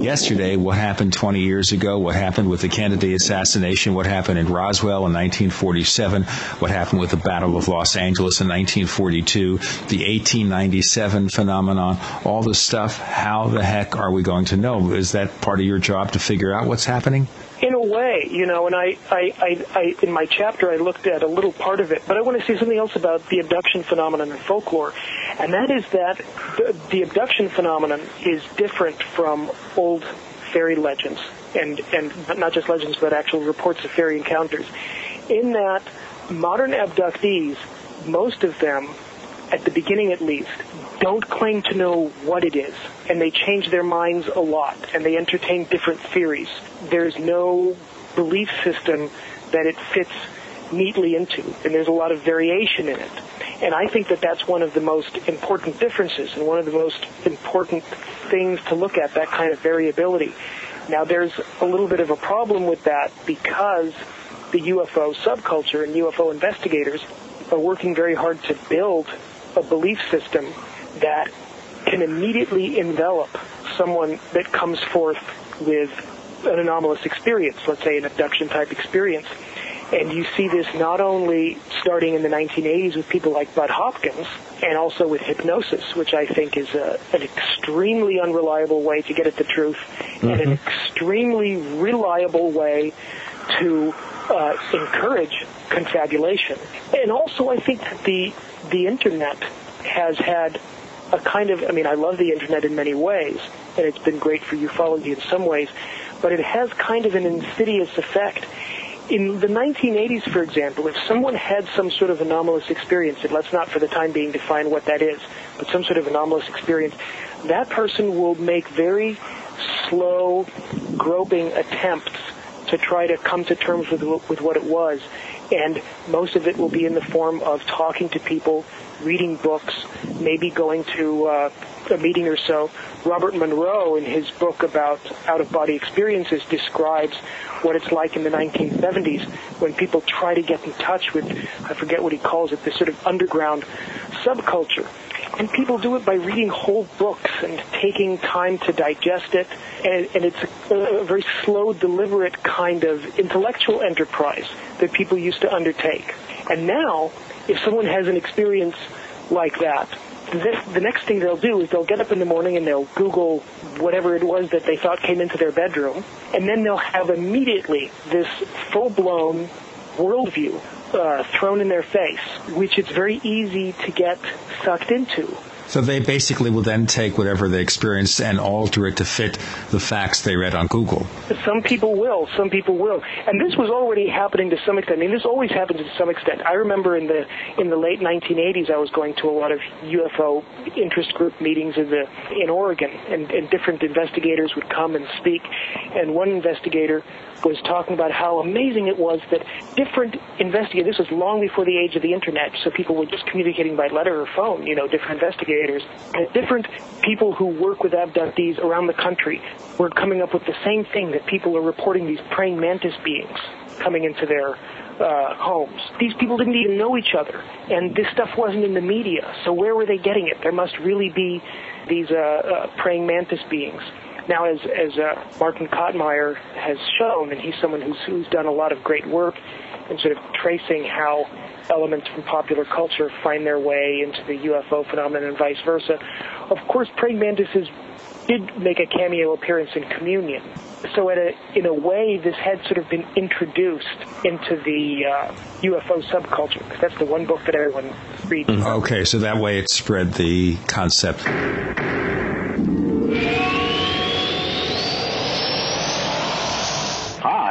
yesterday, what happened 20 years ago, what happened with the Kennedy assassination, what happened in Roswell in 1947, what happened with the Battle of Los Angeles in 1942 the 1897 phenomenon, all this stuff, how the heck are we going to know? Is that part of your job to figure out what's happening? in a way, you know, and I, I, I, I, in my chapter, I looked at a little part of it, but I want to say something else about the abduction phenomenon in folklore, and that is that the, the abduction phenomenon is different from old fairy legends, and, and not just legends, but actual reports of fairy encounters, in that modern abductees most of them, at the beginning at least, don't claim to know what it is, and they change their minds a lot, and they entertain different theories. There's no belief system that it fits neatly into, and there's a lot of variation in it. And I think that that's one of the most important differences and one of the most important things to look at, that kind of variability. Now, there's a little bit of a problem with that because the UFO subculture and UFO investigators are working very hard to build a belief system that can immediately envelop someone that comes forth with an anomalous experience, let's say an abduction type experience. And you see this not only starting in the 1980s with people like Bud Hopkins, and also with hypnosis, which I think is a, an extremely unreliable way to get at the truth, mm-hmm. and an extremely reliable way to uh, encourage confabulation. And also, I think that the the internet has had a kind of, I mean, I love the internet in many ways, and it's been great for ufology in some ways, but it has kind of an insidious effect. In the 1980s, for example, if someone had some sort of anomalous experience, and let's not for the time being define what that is, but some sort of anomalous experience, that person will make very slow, groping attempts to try to come to terms with, with what it was. And most of it will be in the form of talking to people, reading books, maybe going to uh, a meeting or so. Robert Monroe, in his book about out of body experiences, describes what it's like in the 1970s when people try to get in touch with, I forget what he calls it, this sort of underground subculture. And people do it by reading whole books and taking time to digest it. And, and it's a, a very slow, deliberate kind of intellectual enterprise that people used to undertake. And now, if someone has an experience like that, the, the next thing they'll do is they'll get up in the morning and they'll Google whatever it was that they thought came into their bedroom, and then they'll have immediately this full-blown worldview uh, thrown in their face, which it's very easy to get sucked into. So they basically will then take whatever they experienced and alter it to fit the facts they read on Google. Some people will. Some people will. And this was already happening to some extent. I mean, this always happens to some extent. I remember in the in the late 1980s, I was going to a lot of UFO interest group meetings in the in Oregon, and, and different investigators would come and speak. And one investigator was talking about how amazing it was that different investigators, this was long before the age of the internet, so people were just communicating by letter or phone, you know, different investigators, and different people who work with abductees around the country were coming up with the same thing that people are reporting these praying mantis beings coming into their uh, homes. These people didn't even know each other, and this stuff wasn't in the media. So where were they getting it? There must really be these uh, uh, praying mantis beings. Now, as as uh, Martin Kottmeyer has shown, and he's someone who's who's done a lot of great work in sort of tracing how elements from popular culture find their way into the UFO phenomenon and vice versa. Of course, praying mantises did make a cameo appearance in Communion. So, a, in a way, this had sort of been introduced into the uh, UFO subculture because that's the one book that everyone reads. Okay, so that way it spread the concept.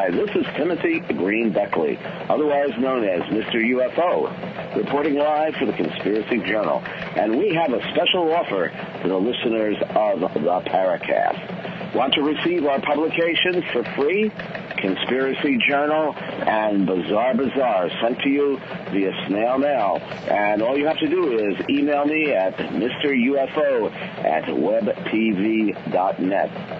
Hi, this is Timothy Green Beckley, otherwise known as Mr. UFO, reporting live for the Conspiracy Journal. And we have a special offer to the listeners of the Paracast. Want to receive our publications for free? Conspiracy Journal and Bizarre Bazaar sent to you via snail mail. And all you have to do is email me at MrUFO at webtv.net.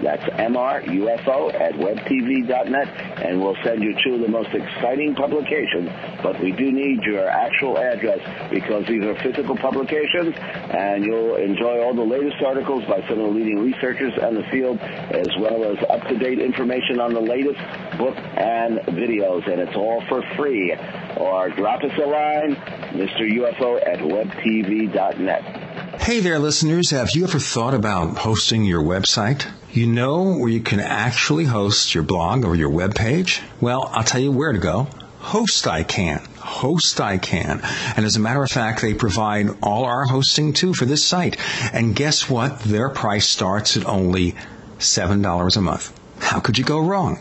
That's MRUFO at webtv.net, and we'll send you two of the most exciting publications. But we do need your actual address because these are physical publications, and you'll enjoy all the latest articles by some of the leading researchers in the field, as well as up-to-date information on the latest book and videos, and it's all for free. Or drop us a line, Mr. UFO at webtv.net. Hey there, listeners. Have you ever thought about hosting your website? You know where you can actually host your blog or your web page? Well, I'll tell you where to go. HostICan. Host I Can. And as a matter of fact, they provide all our hosting too for this site. And guess what? Their price starts at only $7 a month. How could you go wrong?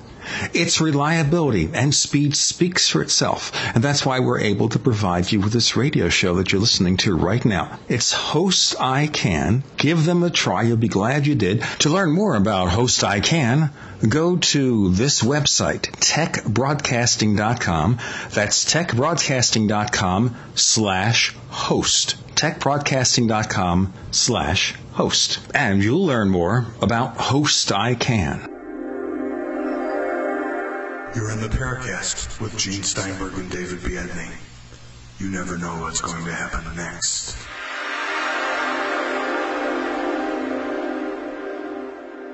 Its reliability and speed speaks for itself, and that's why we're able to provide you with this radio show that you're listening to right now. It's HostICan. Give them a try. You'll be glad you did. To learn more about HostICan, go to this website, techbroadcasting.com. That's techbroadcasting.com slash host. techbroadcasting.com slash host. And you'll learn more about HostICan. You're in the Paracast with Gene Steinberg and David Biedny. You never know what's going to happen next.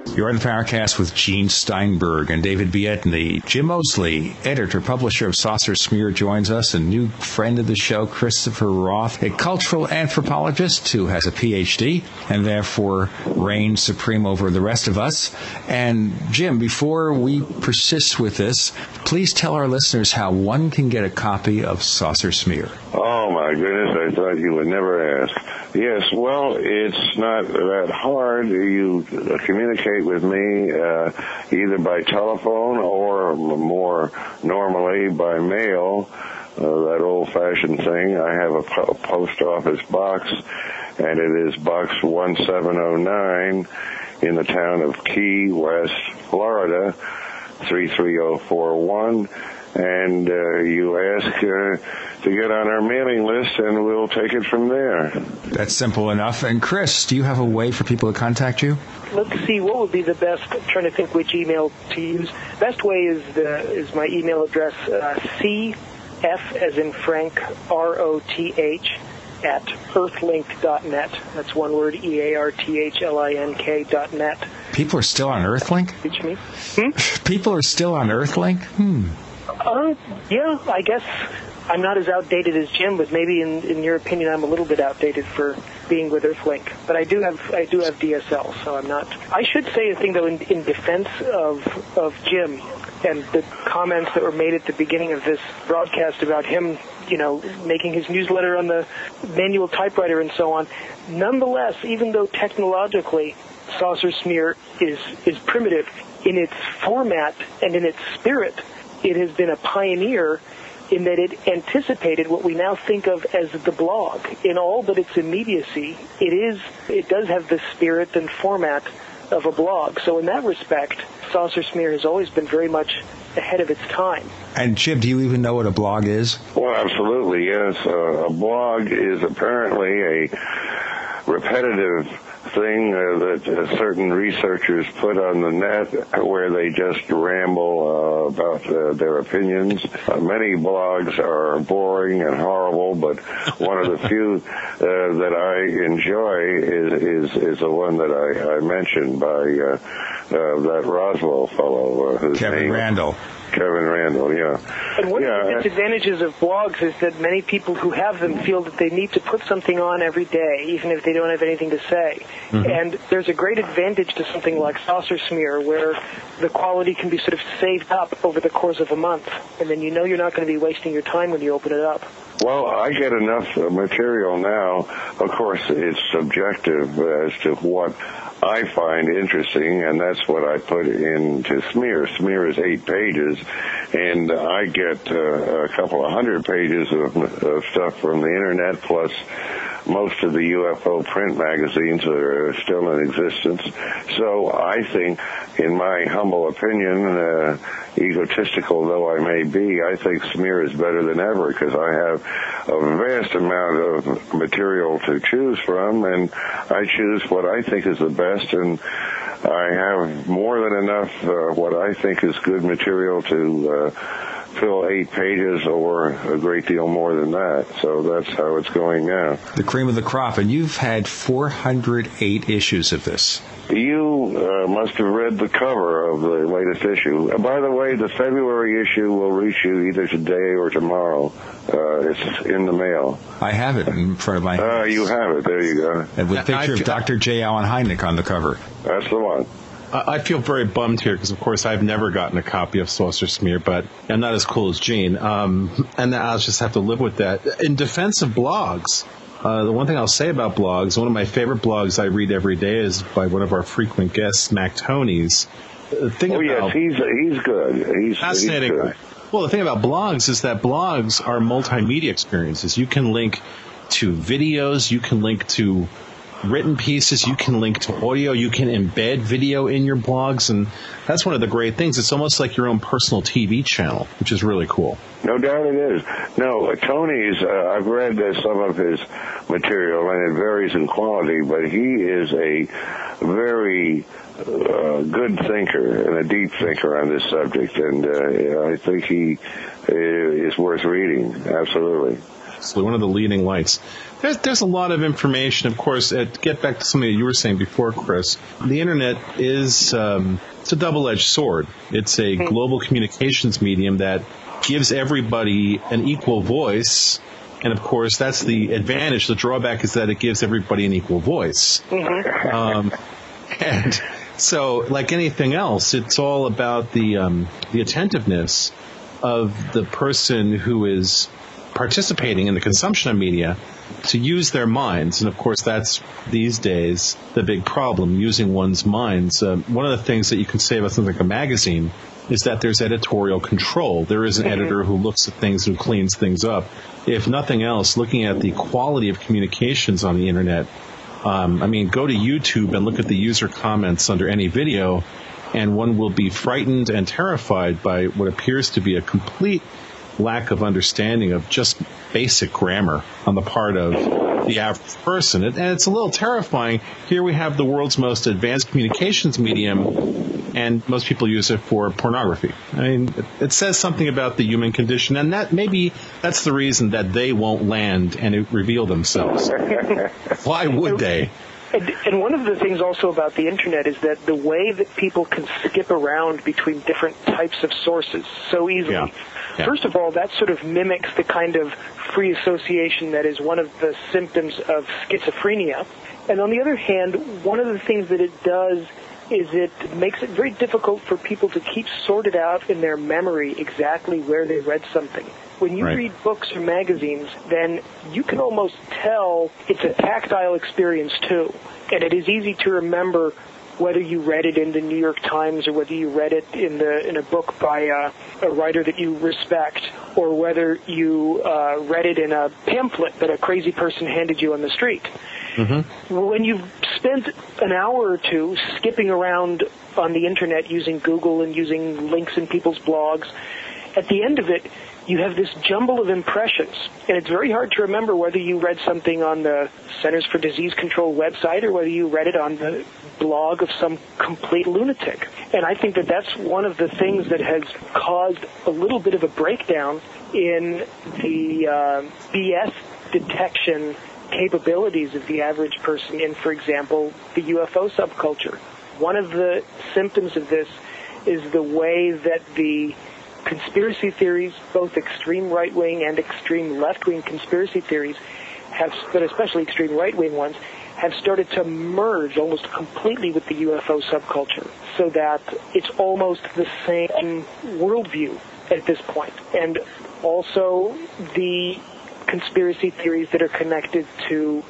You're in the Paracast with Gene Steinberg and David Biedny. Jim Moseley, editor, publisher of Saucer Smear, joins us. A new friend of the show, Christopher Roth, a cultural anthropologist who has a PhD and therefore reigns supreme over the rest of us. And Jim, before we persist with this, please tell our listeners how one can get a copy of Saucer Smear. Oh my goodness, I thought you would never ask. Yes, well, it's not that hard. You communicate with me uh, either by telephone or more normally by mail. Uh, that old-fashioned thing. I have a po- post office box, and it is box 1709 in the town of Key West, Florida, 33041. And uh, you ask uh, to get on our mailing list, and we'll take it from there. That's simple enough. And Chris, do you have a way for people to contact you? Let's see what would be the best. I'm trying to think which email to use. Best way is the is my email address uh, cf as in Frank r o t h at earthlink.net. That's one word e a r t h l i n k dot net. People are still on Earthlink? Reach me. Hmm? People are still on Earthlink? Hmm. Uh, yeah, I guess I'm not as outdated as Jim, but maybe in, in your opinion, I'm a little bit outdated for being with Earthlink. But I do have I do have DSL, so I'm not. I should say a thing though in, in defense of of Jim and the comments that were made at the beginning of this broadcast about him, you know, making his newsletter on the manual typewriter and so on. Nonetheless, even though technologically saucer smear is is primitive in its format and in its spirit, it has been a pioneer in that it anticipated what we now think of as the blog in all but its immediacy. It is it does have the spirit and format of a blog. So in that respect, Saucer Smear has always been very much ahead of its time. And Jim, do you even know what a blog is? Well, absolutely, yes. Uh, a blog is apparently a repetitive thing uh, that uh, certain researchers put on the net where they just ramble uh, about uh, their opinions. Uh, many blogs are boring and horrible, but one of the few uh, that I enjoy is, is, is the one that I, I mentioned by uh, uh, that Roswell fellow. Uh, whose Kevin name- Randle. Kevin Randle, yeah. And one yeah, of the disadvantages of blogs is that many people who have them feel that they need to put something on every day, even if they don't have anything to say. Mm-hmm. And there's a great advantage to something like Saucer Smear, where the quality can be sort of saved up over the course of a month, and then you know you're not going to be wasting your time when you open it up. Well, I get enough uh, material now. Of course, it's subjective as to what I find interesting, and that's what I put into Smear. Smear is eight pages, and I get uh, a couple of hundred pages of, of stuff from the internet, plus most of the UFO print magazines that are still in existence. So I think, in my humble opinion, uh, egotistical though I may be, I think Smear is better than ever because I have a vast amount of material to choose from, and I choose what I think is the best, and I have more than enough uh, what I think is good material to uh, fill eight pages or a great deal more than that. So that's how it's going now. The cream of the crop. And you've had 408 issues of this. You uh, must have read the cover of the latest issue. Uh, by the way, the February issue will reach you either today or tomorrow. Uh, it's in the mail. I have it in front of my Uh, you have it. There you go. and with a picture of Dr. J. Allen Hynek on the cover. That's the one. I feel very bummed here because, of course, I've never gotten a copy of Saucer Smear, but I'm not as cool as Gene, um, and I'll just have to live with that. In defense of blogs, Uh, the one thing I'll say about blogs, one of my favorite blogs I read every day is by one of our frequent guests, Mac Tonnies. The thing oh about yes, he's he's good. He's fascinating. He's good. Well, the thing about blogs is that blogs are multimedia experiences. You can link to videos, you can link to written pieces, you can link to audio, you can embed video in your blogs, and that's one of the great things. It's almost like your own personal TV channel, which is really cool. No doubt it is. No, Tonnies, uh, I've read uh, some of his material, and it varies in quality, but he is a very uh, good thinker and a deep thinker on this subject, and uh, I think he uh, is worth reading. Absolutely. So one of the leading lights. There's, there's a lot of information, of course. To get back to something that you were saying before, Chris, the internet is um, it's a double-edged sword. It's a global communications medium that gives everybody an equal voice, and of course, that's the advantage. The drawback is that it gives everybody an equal voice. Um, and so, like anything else, it's all about the um, the attentiveness of the person who is participating in the consumption of media to use their minds. And of course, that's these days the big problem, using one's minds. Uh, one of the things that you can say about something like a magazine is that there's editorial control. There is an editor who looks at things and cleans things up. If nothing else, looking at the quality of communications on the internet, um, I mean, go to YouTube and look at the user comments under any video, and one will be frightened and terrified by what appears to be a complete lack of understanding of just basic grammar on the part of the average person. And it's a little terrifying. Here we have the world's most advanced communications medium, and most people use it for pornography. I mean, it says something about the human condition, and that maybe that's the reason that they won't land and reveal themselves. Why would they? And, and one of the things also about the internet is that the way that people can skip around between different types of sources so easily. Yeah. Yeah. First of all, that sort of mimics the kind of free association that is one of the symptoms of schizophrenia. And on the other hand, one of the things that it does is it makes it very difficult for people to keep sorted out in their memory exactly where they read something. When you Right. read books or magazines, then you can almost tell it's a tactile experience too. And it is easy to remember whether you read it in the New York Times or whether you read it in the in a book by uh, a writer that you respect, or whether you uh, read it in a pamphlet that a crazy person handed you on the street. When you've spent an hour or two skipping around on the internet using Google and using links in people's blogs, at the end of it, you have this jumble of impressions. And it's very hard to remember whether you read something on the Centers for Disease Control website or whether you read it on the blog of some complete lunatic. And I think that that's one of the things that has caused a little bit of a breakdown in the uh, BS detection capabilities of the average person in, for example, the UFO subculture. One of the symptoms of this is the way that the conspiracy theories, both extreme right wing and extreme left wing conspiracy theories, have, but especially extreme right wing ones, have started to merge almost completely with the UFO subculture, so that it's almost the same worldview at this point. And also the conspiracy theories that are connected to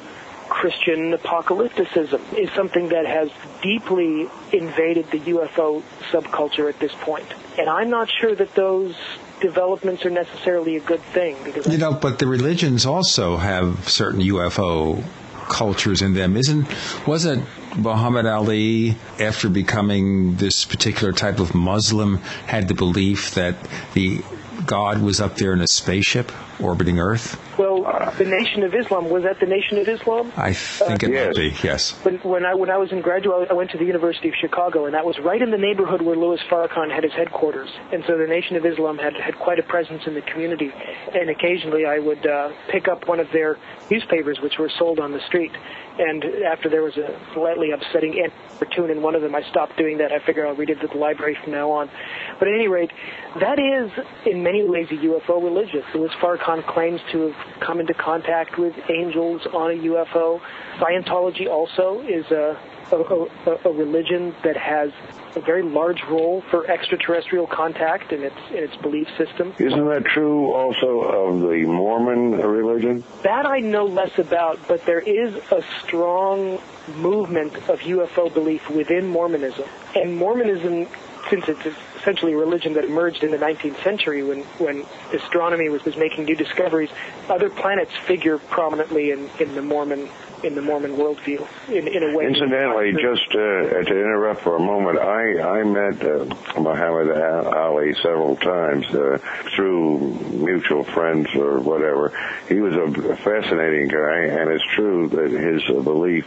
Christian apocalypticism is something that has deeply invaded the UFO subculture at this point. And I'm not sure that those developments are necessarily a good thing because You know, but the religions also have certain UFO cultures in them. Isn't wasn't Muhammad Ali after becoming this particular type of Muslim had the belief that the God was up there in a spaceship orbiting Earth? Well, the Nation of Islam was that the Nation of Islam? I think it might be, yes. When, when I when I was in graduate, I went to the University of Chicago, and that was right in the neighborhood where Louis Farrakhan had his headquarters. And so the Nation of Islam had had quite a presence in the community. And occasionally, I would uh, pick up one of their newspapers, which were sold on the street. And after there was a slightly upsetting cartoon in one of them, I stopped doing that. I figure I'll read it at the library from now on. But at any rate, that is in many ways a UFO religion. Louis Farrakhan claims to have come into contact with angels on a UFO. Scientology also is a, a, a, a religion that has a very large role for extraterrestrial contact in its in its belief system. Isn't that true also of the Mormon religion? That I know less about, but there is a strong movement of UFO belief within Mormonism. And Mormonism, since it's essentially a religion that emerged in the 19th century when, when astronomy was, was making new discoveries, other planets figure prominently in, in the Mormon in the Mormon worldview in, in a way. Incidentally, just uh, to interrupt for a moment, I I met uh, Muhammad Ali several times uh, through mutual friends or whatever. He was a fascinating guy, and it's true that his belief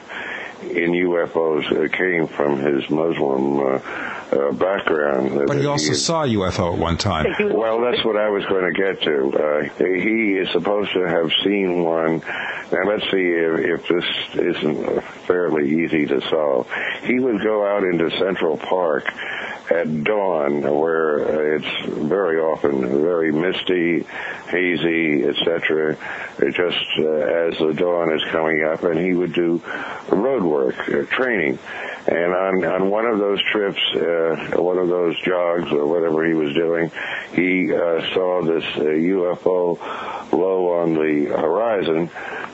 in UFOs uh, came from his Muslim uh, uh, background. But he also He- saw a UFO at one time. well, that's what I was going to get to. Uh, he is supposed to have seen one. Now, let's see if, if this isn't fairly easy to solve. He would go out into Central Park at dawn, where uh, it's very often very misty, hazy, etc. Just uh, as the dawn is coming up, and he would do road uh, training. And on, on one of those trips, uh, one of those jogs or whatever he was doing, he uh, saw this uh, UFO low on the horizon,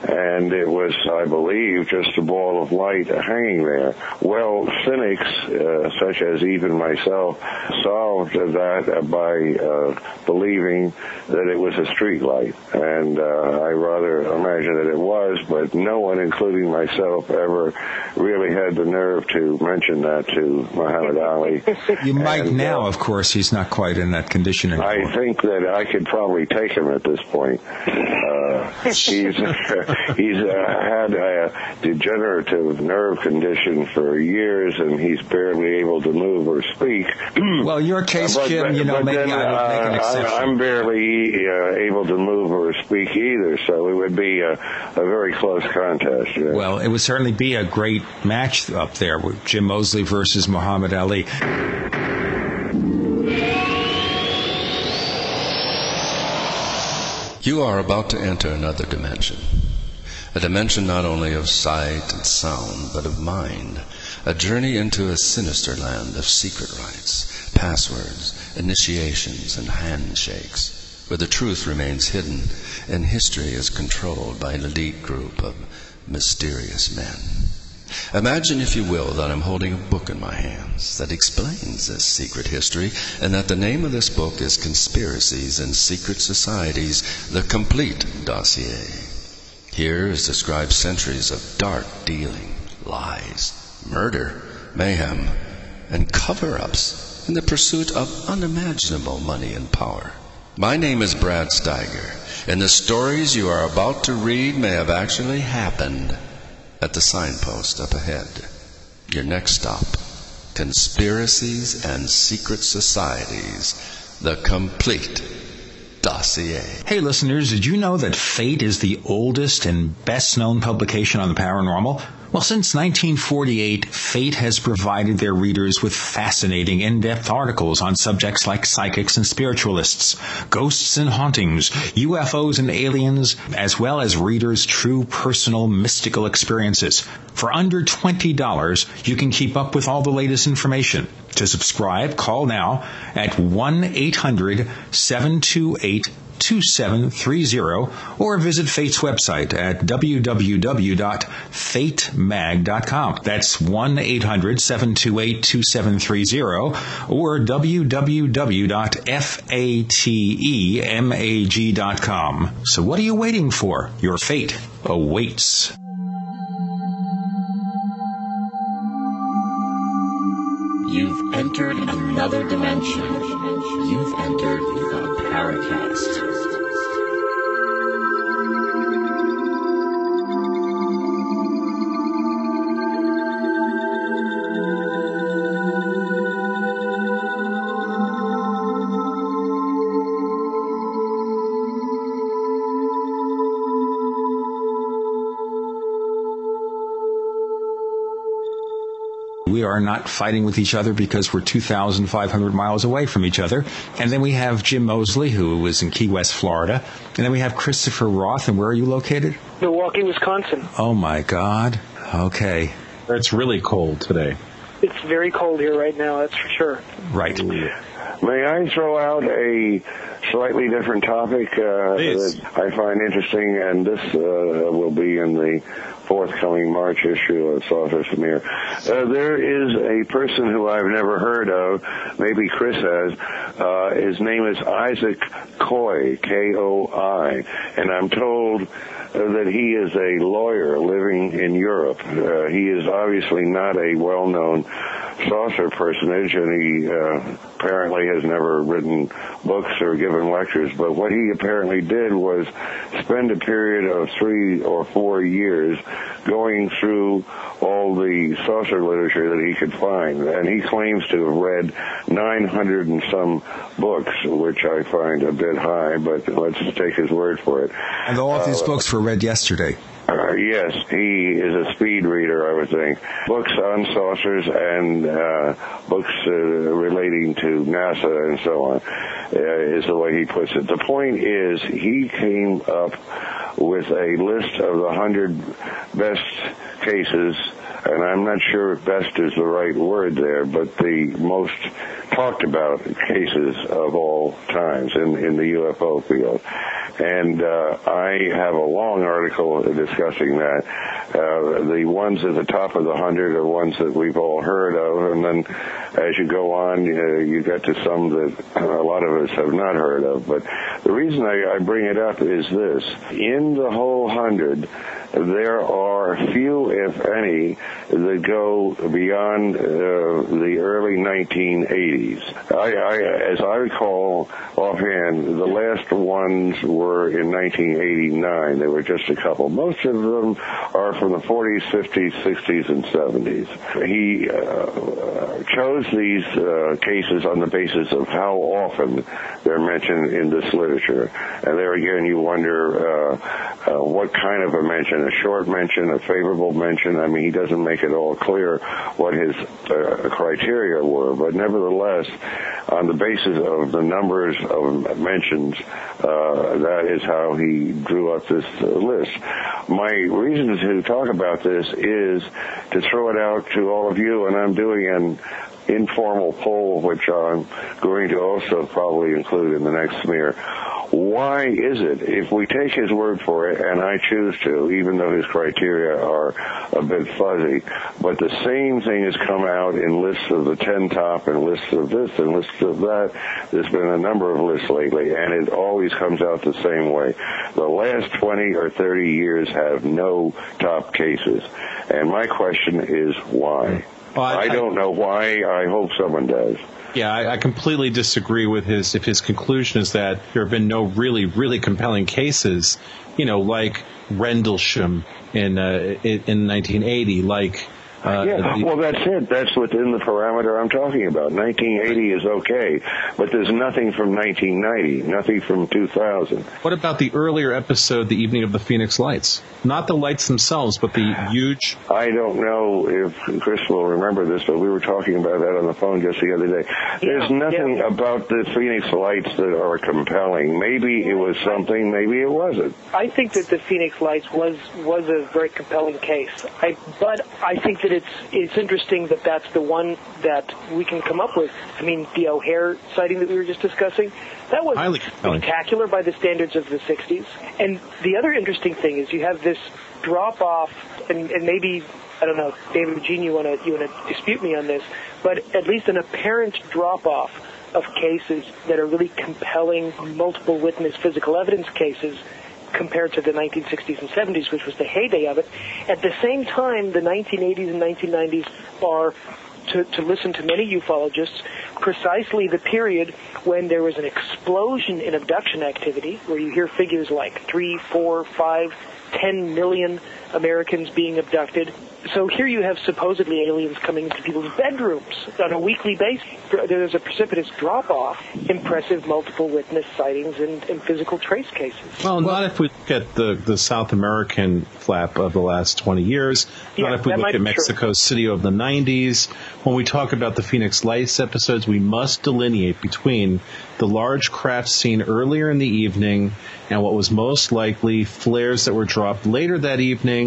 and it was, I believe, just a ball of light hanging there. Well, cynics, uh, such as even myself, solved that by uh, believing that it was a street light, and uh, I rather imagine that it was, but no one, including myself, ever really had the nerve to mention that to Muhammad Ali. You might And, uh, now, of course. He's not quite in that condition anymore. I think that I could probably take him at this point. Uh, he's he's uh, had a degenerative nerve condition for years, and he's barely able to move or speak. well, your case, But- Jim, you know, maybe then, I would make an uh, exception. I'm, I'm barely uh, able to move or speak either, so it would be a, a very close contest. yeah. Well, it would certainly be a great match up there with Jim Moseley versus Muhammad Ali. You are about to enter another dimension. A dimension not only of sight and sound, but of mind. A journey into a sinister land of secret rites, passwords, initiations, and handshakes, where the truth remains hidden and history is controlled by an elite group of mysterious men. Imagine, if you will, that I'm holding a book in my hands that explains this secret history, and that the name of this book is Conspiracies and Secret Societies, the Complete Dossier. Here is described centuries of dark dealing, lies, murder, mayhem, and cover ups in the pursuit of unimaginable money and power. My name is Brad Steiger, and the stories you are about to read may have actually happened at the signpost up ahead. Your next stop Conspiracies and Secret Societies, the complete dossier. Hey, listeners, did you know that Fate is the oldest and best known publication on the paranormal? Well, since 1948, Fate has provided their readers with fascinating, in-depth articles on subjects like psychics and spiritualists, ghosts and hauntings, UFOs and aliens, as well as readers' true personal mystical experiences. For under $20, you can keep up with all the latest information. To subscribe, call now at 1-800-728 2730 or visit Fate's website at www.fatemag.com. That's 1-800-728-2730 or www.fatemag.com. So what are you waiting for? Your fate awaits. You've entered another dimension. You've entered the Paracast. We are not fighting with each other because we're 2,500 miles away from each other. And then we have Jim Moseley, who is in Key West, Florida. And then we have Christopher Roth. And where are you located? Milwaukee, Wisconsin. Oh, my God. Okay. It's really cold today. It's very cold here right now, that's for sure. Right. May I throw out a slightly different topic uh, that I find interesting, and this uh, will be in the forthcoming March issue of Saucer Smear. Uh, there is a person who I've never heard of, maybe Chris has. Uh, his name is Isaac Koi, K-O-I, and I'm told that he is a lawyer living in Europe. Uh, he is obviously not a well-known saucer personage, and he uh, apparently has never written books or given lectures. But what he apparently did was spend a period of three or four years going through all the saucer literature that he could find, and he claims to have read 900 and some books, which I find a bit high. But let's take his word for it. And all of these books were read yesterday. Uh, yes, he is a speed reader, I would think. Books on saucers and uh, books uh, relating to NASA and so on uh, is the way he puts it. The point is, he came up with a list of the hundred best cases and I'm not sure if best is the right word there, but the most talked about cases of all times in, in the UFO field. And uh, I have a long article discussing that. Uh, the ones at the top of the hundred are ones that we've all heard of, and then as you go on, uh, you get to some that a lot of us have not heard of. But the reason I, I bring it up is this: in the whole hundred, there are few, if any, that go beyond uh, the early 1980s. I, I, as I recall offhand, the last ones were in 1989. There were just a couple. Most of them are from the 40s, 50s, 60s, and 70s. He uh, chose these uh, cases on the basis of how often they're mentioned in this literature. And there again, you wonder uh, uh, what kind of a mention, a short mention, a favorable mention. I mean, he doesn't make it all clear what his uh, criteria were, but nevertheless, on the basis of the numbers of mentions, uh, that is how he drew up this uh, list. My reason to talk about this is to throw it out to all of you, and I'm doing an informal poll, which I'm going to also probably include in the next smear. Why is it, if we take his word for it, and I choose to, even though his criteria are a bit fuzzy, but the same thing has come out in lists of the 10 top and lists of this and lists of that. There's been a number of lists lately, and it always comes out the same way. The last 20 or 30 years have no top cases. And my question is why? Well, I- I don't know why. I hope someone does. Yeah, I, I completely disagree with his. If his conclusion is that there have been no really, really compelling cases, you know, like Rendlesham in uh, in, in 1980, like. Uh, yeah, well, that's it. That's within the parameter I'm talking about. 1980 is okay, but there's nothing from 1990, nothing from 2000. What about the earlier episode, the evening of the Phoenix Lights? Not the lights themselves, but the huge. I don't know if Chris will remember this, but we were talking about that on the phone just the other day. There's nothing about the Phoenix Lights that are compelling. Maybe it was something, maybe it wasn't. I think that the Phoenix Lights was was a very compelling case. I, but I think that it's it's interesting that that's the one that we can come up with. I mean, the O'Hare sighting that we were just discussing, that was Highly spectacular by the standards of the 60s. And the other interesting thing is you have this drop off, and, and maybe I don't know, David Gene, you want to you want to dispute me on this, but at least an apparent drop off of cases that are really compelling multiple witness physical evidence cases compared to the 1960s and 70s, which was the heyday of it. At the same time, the 1980s and 1990s are, to, to listen to many ufologists, precisely the period when there was an explosion in abduction activity, where you hear figures like three, four, five, ten million Americans being abducted, so here you have supposedly aliens coming into people's bedrooms on a weekly basis. There's a precipitous drop off, impressive multiple witness sightings, and, and physical trace cases. Well, not if we look at the, the South American flap of the last 20 years, Yeah, not if we look at be true. Mexico City of the 90s. When we talk about the Phoenix Lights episodes, we must delineate between the large craft seen earlier in the evening and what was most likely flares that were dropped later that evening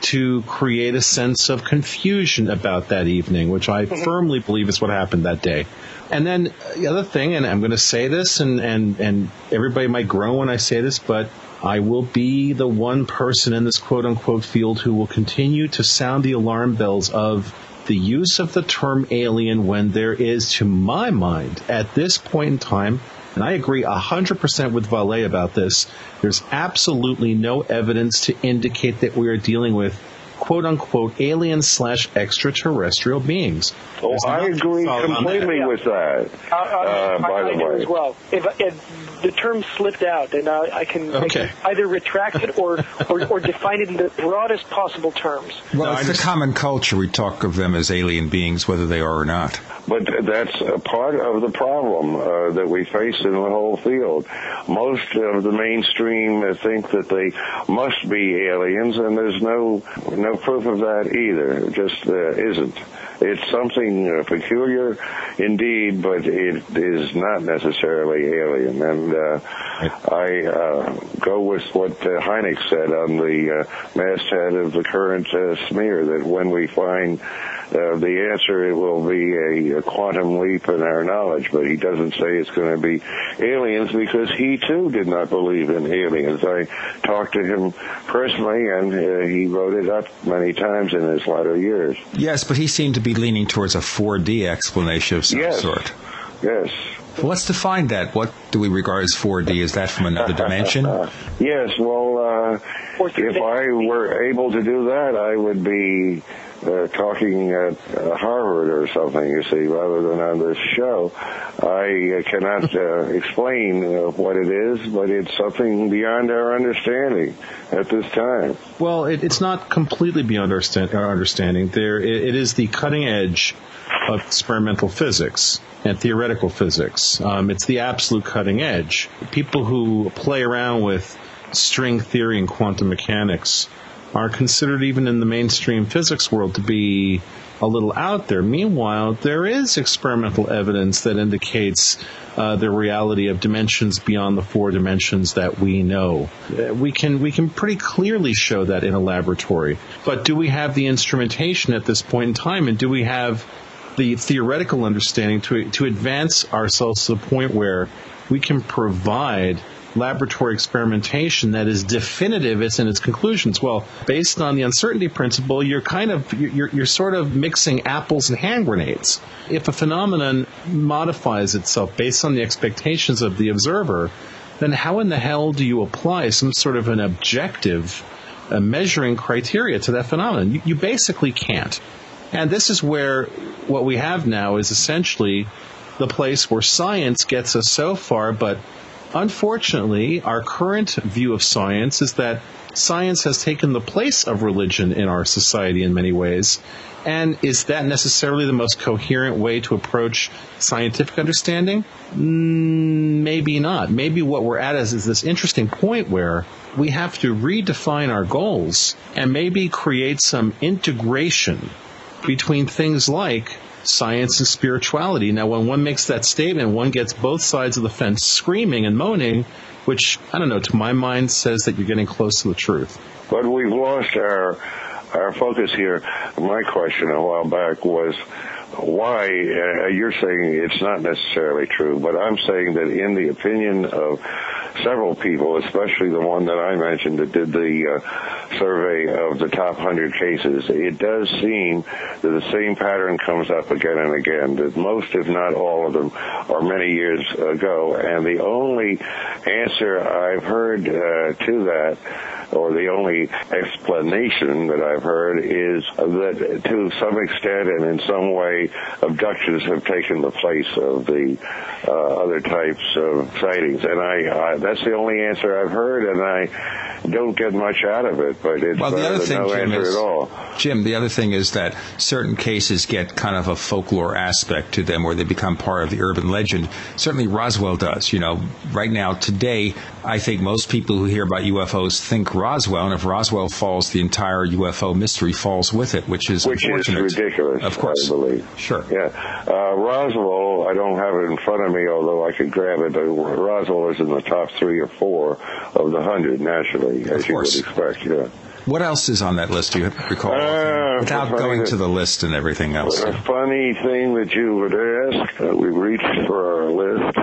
to create a sense of confusion about that evening, which I mm-hmm. firmly believe is what happened that day. And then the other thing, and I'm going to say this, and, and, and everybody might groan when I say this, but I will be the one person in this quote unquote field who will continue to sound the alarm bells of the use of the term alien when there is, to my mind, at this point in time, and I agree 100% with Vallée about this, there's absolutely no evidence to indicate that we are dealing with quote unquote alien slash extraterrestrial beings. Oh, I agree solid on that. completely with that. Uh, uh, Uh, by I, I the do way. as well. If, if the term slipped out, and uh, I, can, I Okay. can either retract it or, or, or define it in the broadest possible terms. Well, it's the common culture. We talk of them as alien beings, whether they are or not. But that's a part of the problem uh, that we face in the whole field. Most of the mainstream think that they must be aliens, and there's no no proof of that either. It just uh, isn't. It's something uh, peculiar indeed, but it is not necessarily alien. And uh, I uh, go with what uh, Hynek said on the uh, masthead of the current uh, smear that when we find uh, the answer, it will be a, a quantum leap in our knowledge. But he doesn't say it's going to be aliens because he too did not believe in aliens. I talked to him personally, and uh, he wrote it up many times in his latter years. Yes, but he seemed to be leaning towards a 4D explanation of some Yes. sort. Yes. Well, let's define that. What do we regard as 4D? Is that from another dimension? Yes, well, uh, if I were able to do that, I would be uh, talking at uh, Harvard or something, you see, rather than on this show. I uh, cannot uh, explain uh, what it is, but it's something beyond our understanding at this time. Well, it, it's not completely beyond our, sta- our understanding. There, it, it is the cutting edge of experimental physics and theoretical physics. Um, it's the absolute cutting edge. People who play around with string theory and quantum mechanics are considered, even in the mainstream physics world, to be a little out there. Meanwhile, there is experimental evidence that indicates uh, the reality of dimensions beyond the four dimensions that we know. Uh, we can we can pretty clearly show that in a laboratory. But do we have the instrumentation at this point in time, and do we have the theoretical understanding to to advance ourselves to the point where we can provide laboratory experimentation that is definitive as in its conclusions. Well, based on the uncertainty principle, you're kind of you're, you're sort of mixing apples and hand grenades. If a phenomenon modifies itself based on the expectations of the observer, then how in the hell do you apply some sort of an objective measuring criteria to that phenomenon? You, you basically can't. And this is where what we have now is essentially the place where science gets us so far, but unfortunately, our current view of science is that science has taken the place of religion in our society in many ways. And is that necessarily the most coherent way to approach scientific understanding? Mm, maybe not. Maybe what we're at is, is this interesting point where we have to redefine our goals and maybe create some integration between things like science and spirituality. Now, when one makes that statement, one gets both sides of the fence screaming and moaning, which, I don't know, to my mind says that you're getting close to the truth. But we've lost our our focus here. My question a while back was why uh, you're saying it's not necessarily true, but I'm saying that in the opinion of several people, especially the one that I mentioned that did the uh, survey of the top 100 cases, it does seem that the same pattern comes up again and again, that most, if not all of them, are many years ago. And the only answer I've heard uh, to that or the only explanation that I've heard is that to some extent and in some way, abductions have taken the place of the uh, other types of sightings. And I, I, that's the only answer I've heard, and I don't get much out of it. But it's well, the other thing, no Jim, answer is, at all. Jim, the other thing is that certain cases get kind of a folklore aspect to them, where they become part of the urban legend. Certainly, Roswell does. You know, right now, today, I think most people who hear about UFOs think Roswell, and if Roswell falls, the entire UFO mystery falls with it, which is which is ridiculous. Of course, I believe. Sure. Yeah, uh, Roswell. I don't have it in front of me, although I could grab it. But Roswell is in the top three or four of the hundred nationally, as you would expect. Yeah. What else is on that list? Do you recall? Uh, Without going to the list and everything else. A funny thing that you would ask. Uh, we reached for our list,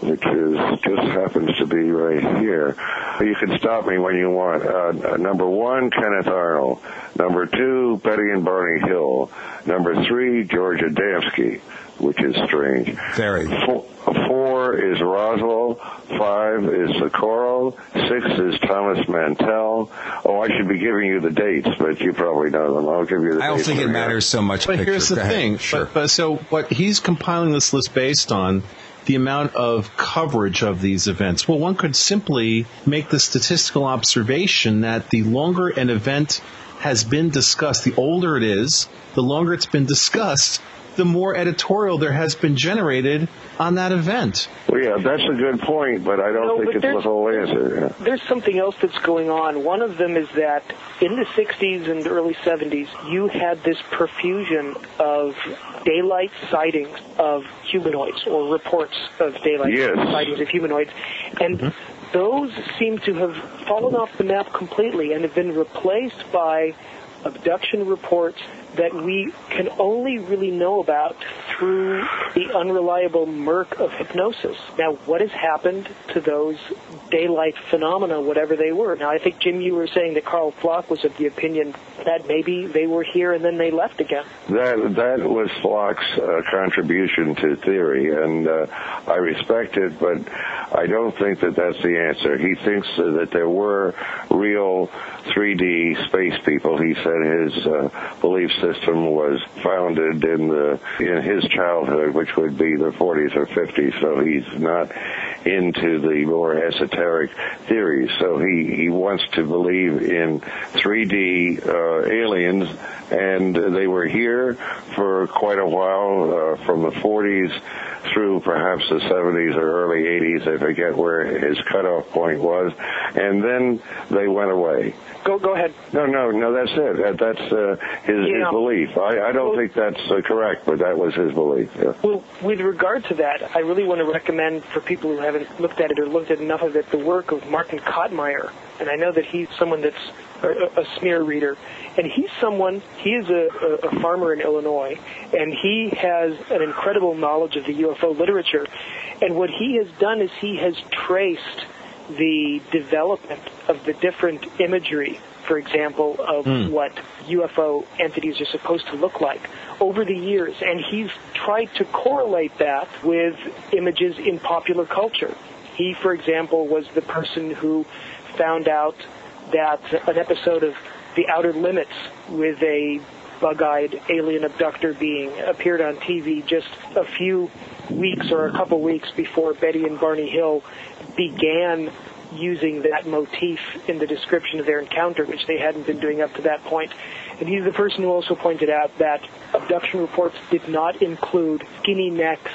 which is just happens to be right here. You can stop me when you want. Uh, number one, Kenneth Arnold. Number two, Betty and Barney Hill. Number three, George Adamski, which is strange. Very. Four, four is Roswell. Five is Socorro. Six is Thomas Mantell. Oh, I should be giving you the dates, but you probably know them. I'll give you the I don't dates think it matters so much. But picture. here's the Go ahead. thing. Sure. But, but so what he's compiling this list based on the amount of coverage of these events. Well, one could simply make the statistical observation that the longer an event has been discussed, the older it is, the longer it's been discussed, the more editorial there has been generated on that event. Well, yeah, that's a good point, but I don't No, think it's the whole answer. Yeah. There's something else that's going on. One of them is that in the 60s and early 70s, you had this profusion of daylight sightings of humanoids or reports of daylight Yes. sightings of humanoids. And mm-hmm. those seem to have fallen off the map completely and have been replaced by abduction reports that we can only really know about through the unreliable murk of hypnosis. Now, what has happened to those daylight phenomena, whatever they were? Now, I think, Jim, you were saying that Karl Pflock was of the opinion that maybe they were here and then they left again. That that was Pflock's uh, contribution to theory, and uh, I respect it, but I don't think that that's the answer. He thinks that there were real 3D space people. He said his uh, system was founded in the in his childhood, which would be the 40s or 50s. So he's not into the more esoteric theories. So he he wants to believe in 3D uh, aliens, and they were here for quite a while, uh, from the 40s through perhaps the 70s or early 80s. I forget where his cutoff point was, and then they went away. Go go ahead. No, no, no. That's it. That, that's uh, his, his Belief. I, I don't think that's uh, correct, but that was his belief. Yeah. Well, with regard to that, I really want to recommend for people who haven't looked at it or looked at enough of it the work of Martin Kottmeyer. And I know that he's someone that's a, a smear reader. And he's someone, he is a, a, a farmer in Illinois, and he has an incredible knowledge of the UFO literature. And what he has done is he has traced the development of the different imagery, for example, of Hmm. what UFO entities are supposed to look like over the years. And he's tried to correlate that with images in popular culture. He, for example, was the person who found out that an episode of The Outer Limits with a bug-eyed alien abductor being appeared on TV just a few weeks or a couple weeks before Betty and Barney Hill began using that motif in the description of their encounter, which they hadn't been doing up to that point. And he's the person who also pointed out that abduction reports did not include skinny necks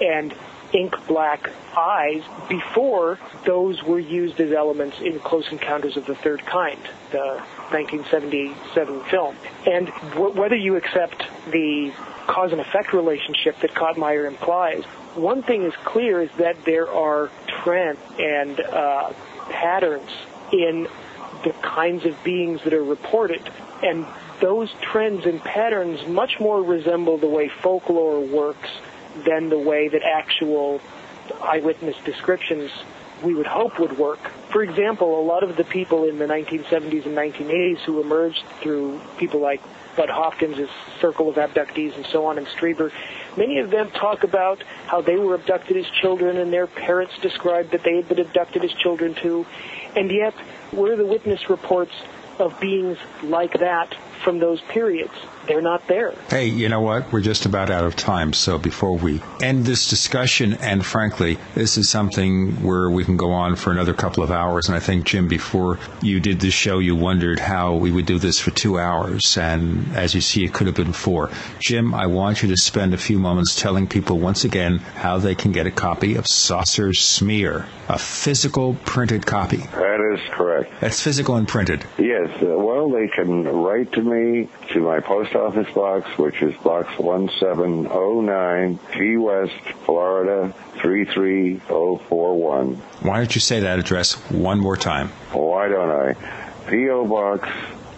and ink black eyes before those were used as elements in Close Encounters of the Third Kind, the 1977 film. And w- whether you accept the cause and effect relationship that Kottmeyer implies, one thing is clear is that there are trends and uh, patterns in the kinds of beings that are reported. And those trends and patterns much more resemble the way folklore works than the way that actual eyewitness descriptions we would hope would work. For example, a lot of the people in the 1970s and 1980s who emerged through people like Bud Hopkins' Circle of Abductees and so on and Strieber, many of them talk about how they were abducted as children and their parents described that they had been abducted as children too. And yet, we're the witness reports of beings like that from those periods. They're not there. Hey, you know what? We're just about out of time. So before we end this discussion, and frankly, this is something where we can go on for another couple of hours. And I think, Jim, before you did this show, you wondered how we would do this for two hours. And as you see, it could have been four. Jim, I want you to spend a few moments telling people once again how they can get a copy of Saucer Smear, a physical printed copy. That is correct. That's physical and printed. Yes. Uh, well, they can write to me to my post office box, which is box 1709, Key West, Florida 33041. Why don't you say that address one more time? Why don't I? P.O. Box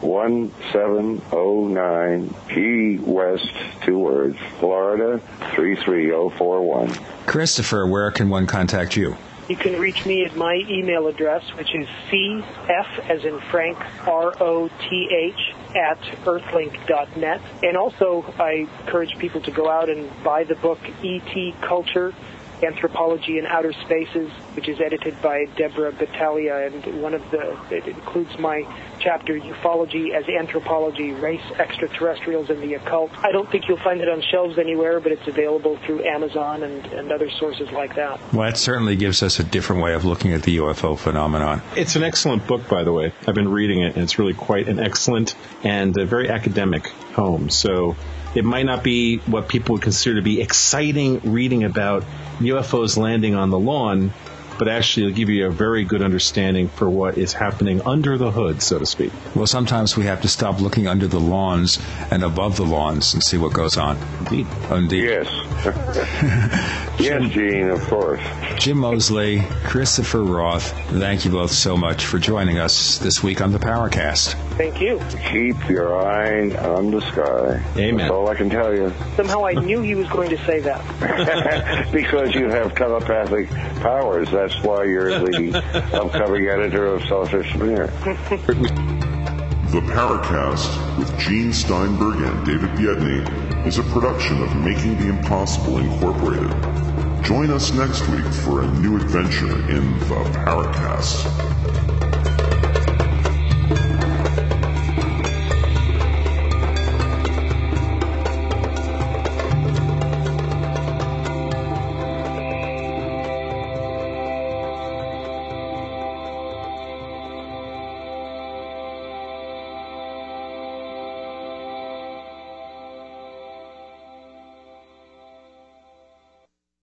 1709, Key West, two words, Florida 33041. Christopher, where can one contact you? You can reach me at my email address, which is cf as in Frank R O T H at earthlink.net. And also, I encourage people to go out and buy the book E.T. Culture Anthropology in Outer Spaces, which is edited by Deborah Battaglia, and one of the it includes my chapter Ufology as Anthropology, Race, Extraterrestrials, and the Occult. I don't think you'll find it on shelves anywhere, but it's available through Amazon and, and other sources like that. Well, that certainly gives us a different way of looking at the UFO phenomenon. It's an excellent book, by the way. I've been reading it, and it's really quite an excellent and a very academic home. So it might not be what people would consider to be exciting reading about UFOs landing on the lawn, but actually it'll give you a very good understanding for what is happening under the hood, so to speak. Well, sometimes we have to stop looking under the lawns and above the lawns and see what goes on. Indeed. Indeed. Yes. yes, Gene, of course. Jim Moseley, Christopher Roth, thank you both so much for joining us this week on the Paracast. Thank you. Keep your eye on the sky. Amen. That's all I can tell you. Somehow I knew he was going to say that. because you have telepathic powers. That's why you're the upcoming editor of Saucer Smear. The Paracast with Gene Steinberg and David Biedny is a production of Making the Impossible Incorporated. Join us next week for a new adventure in the Paracast.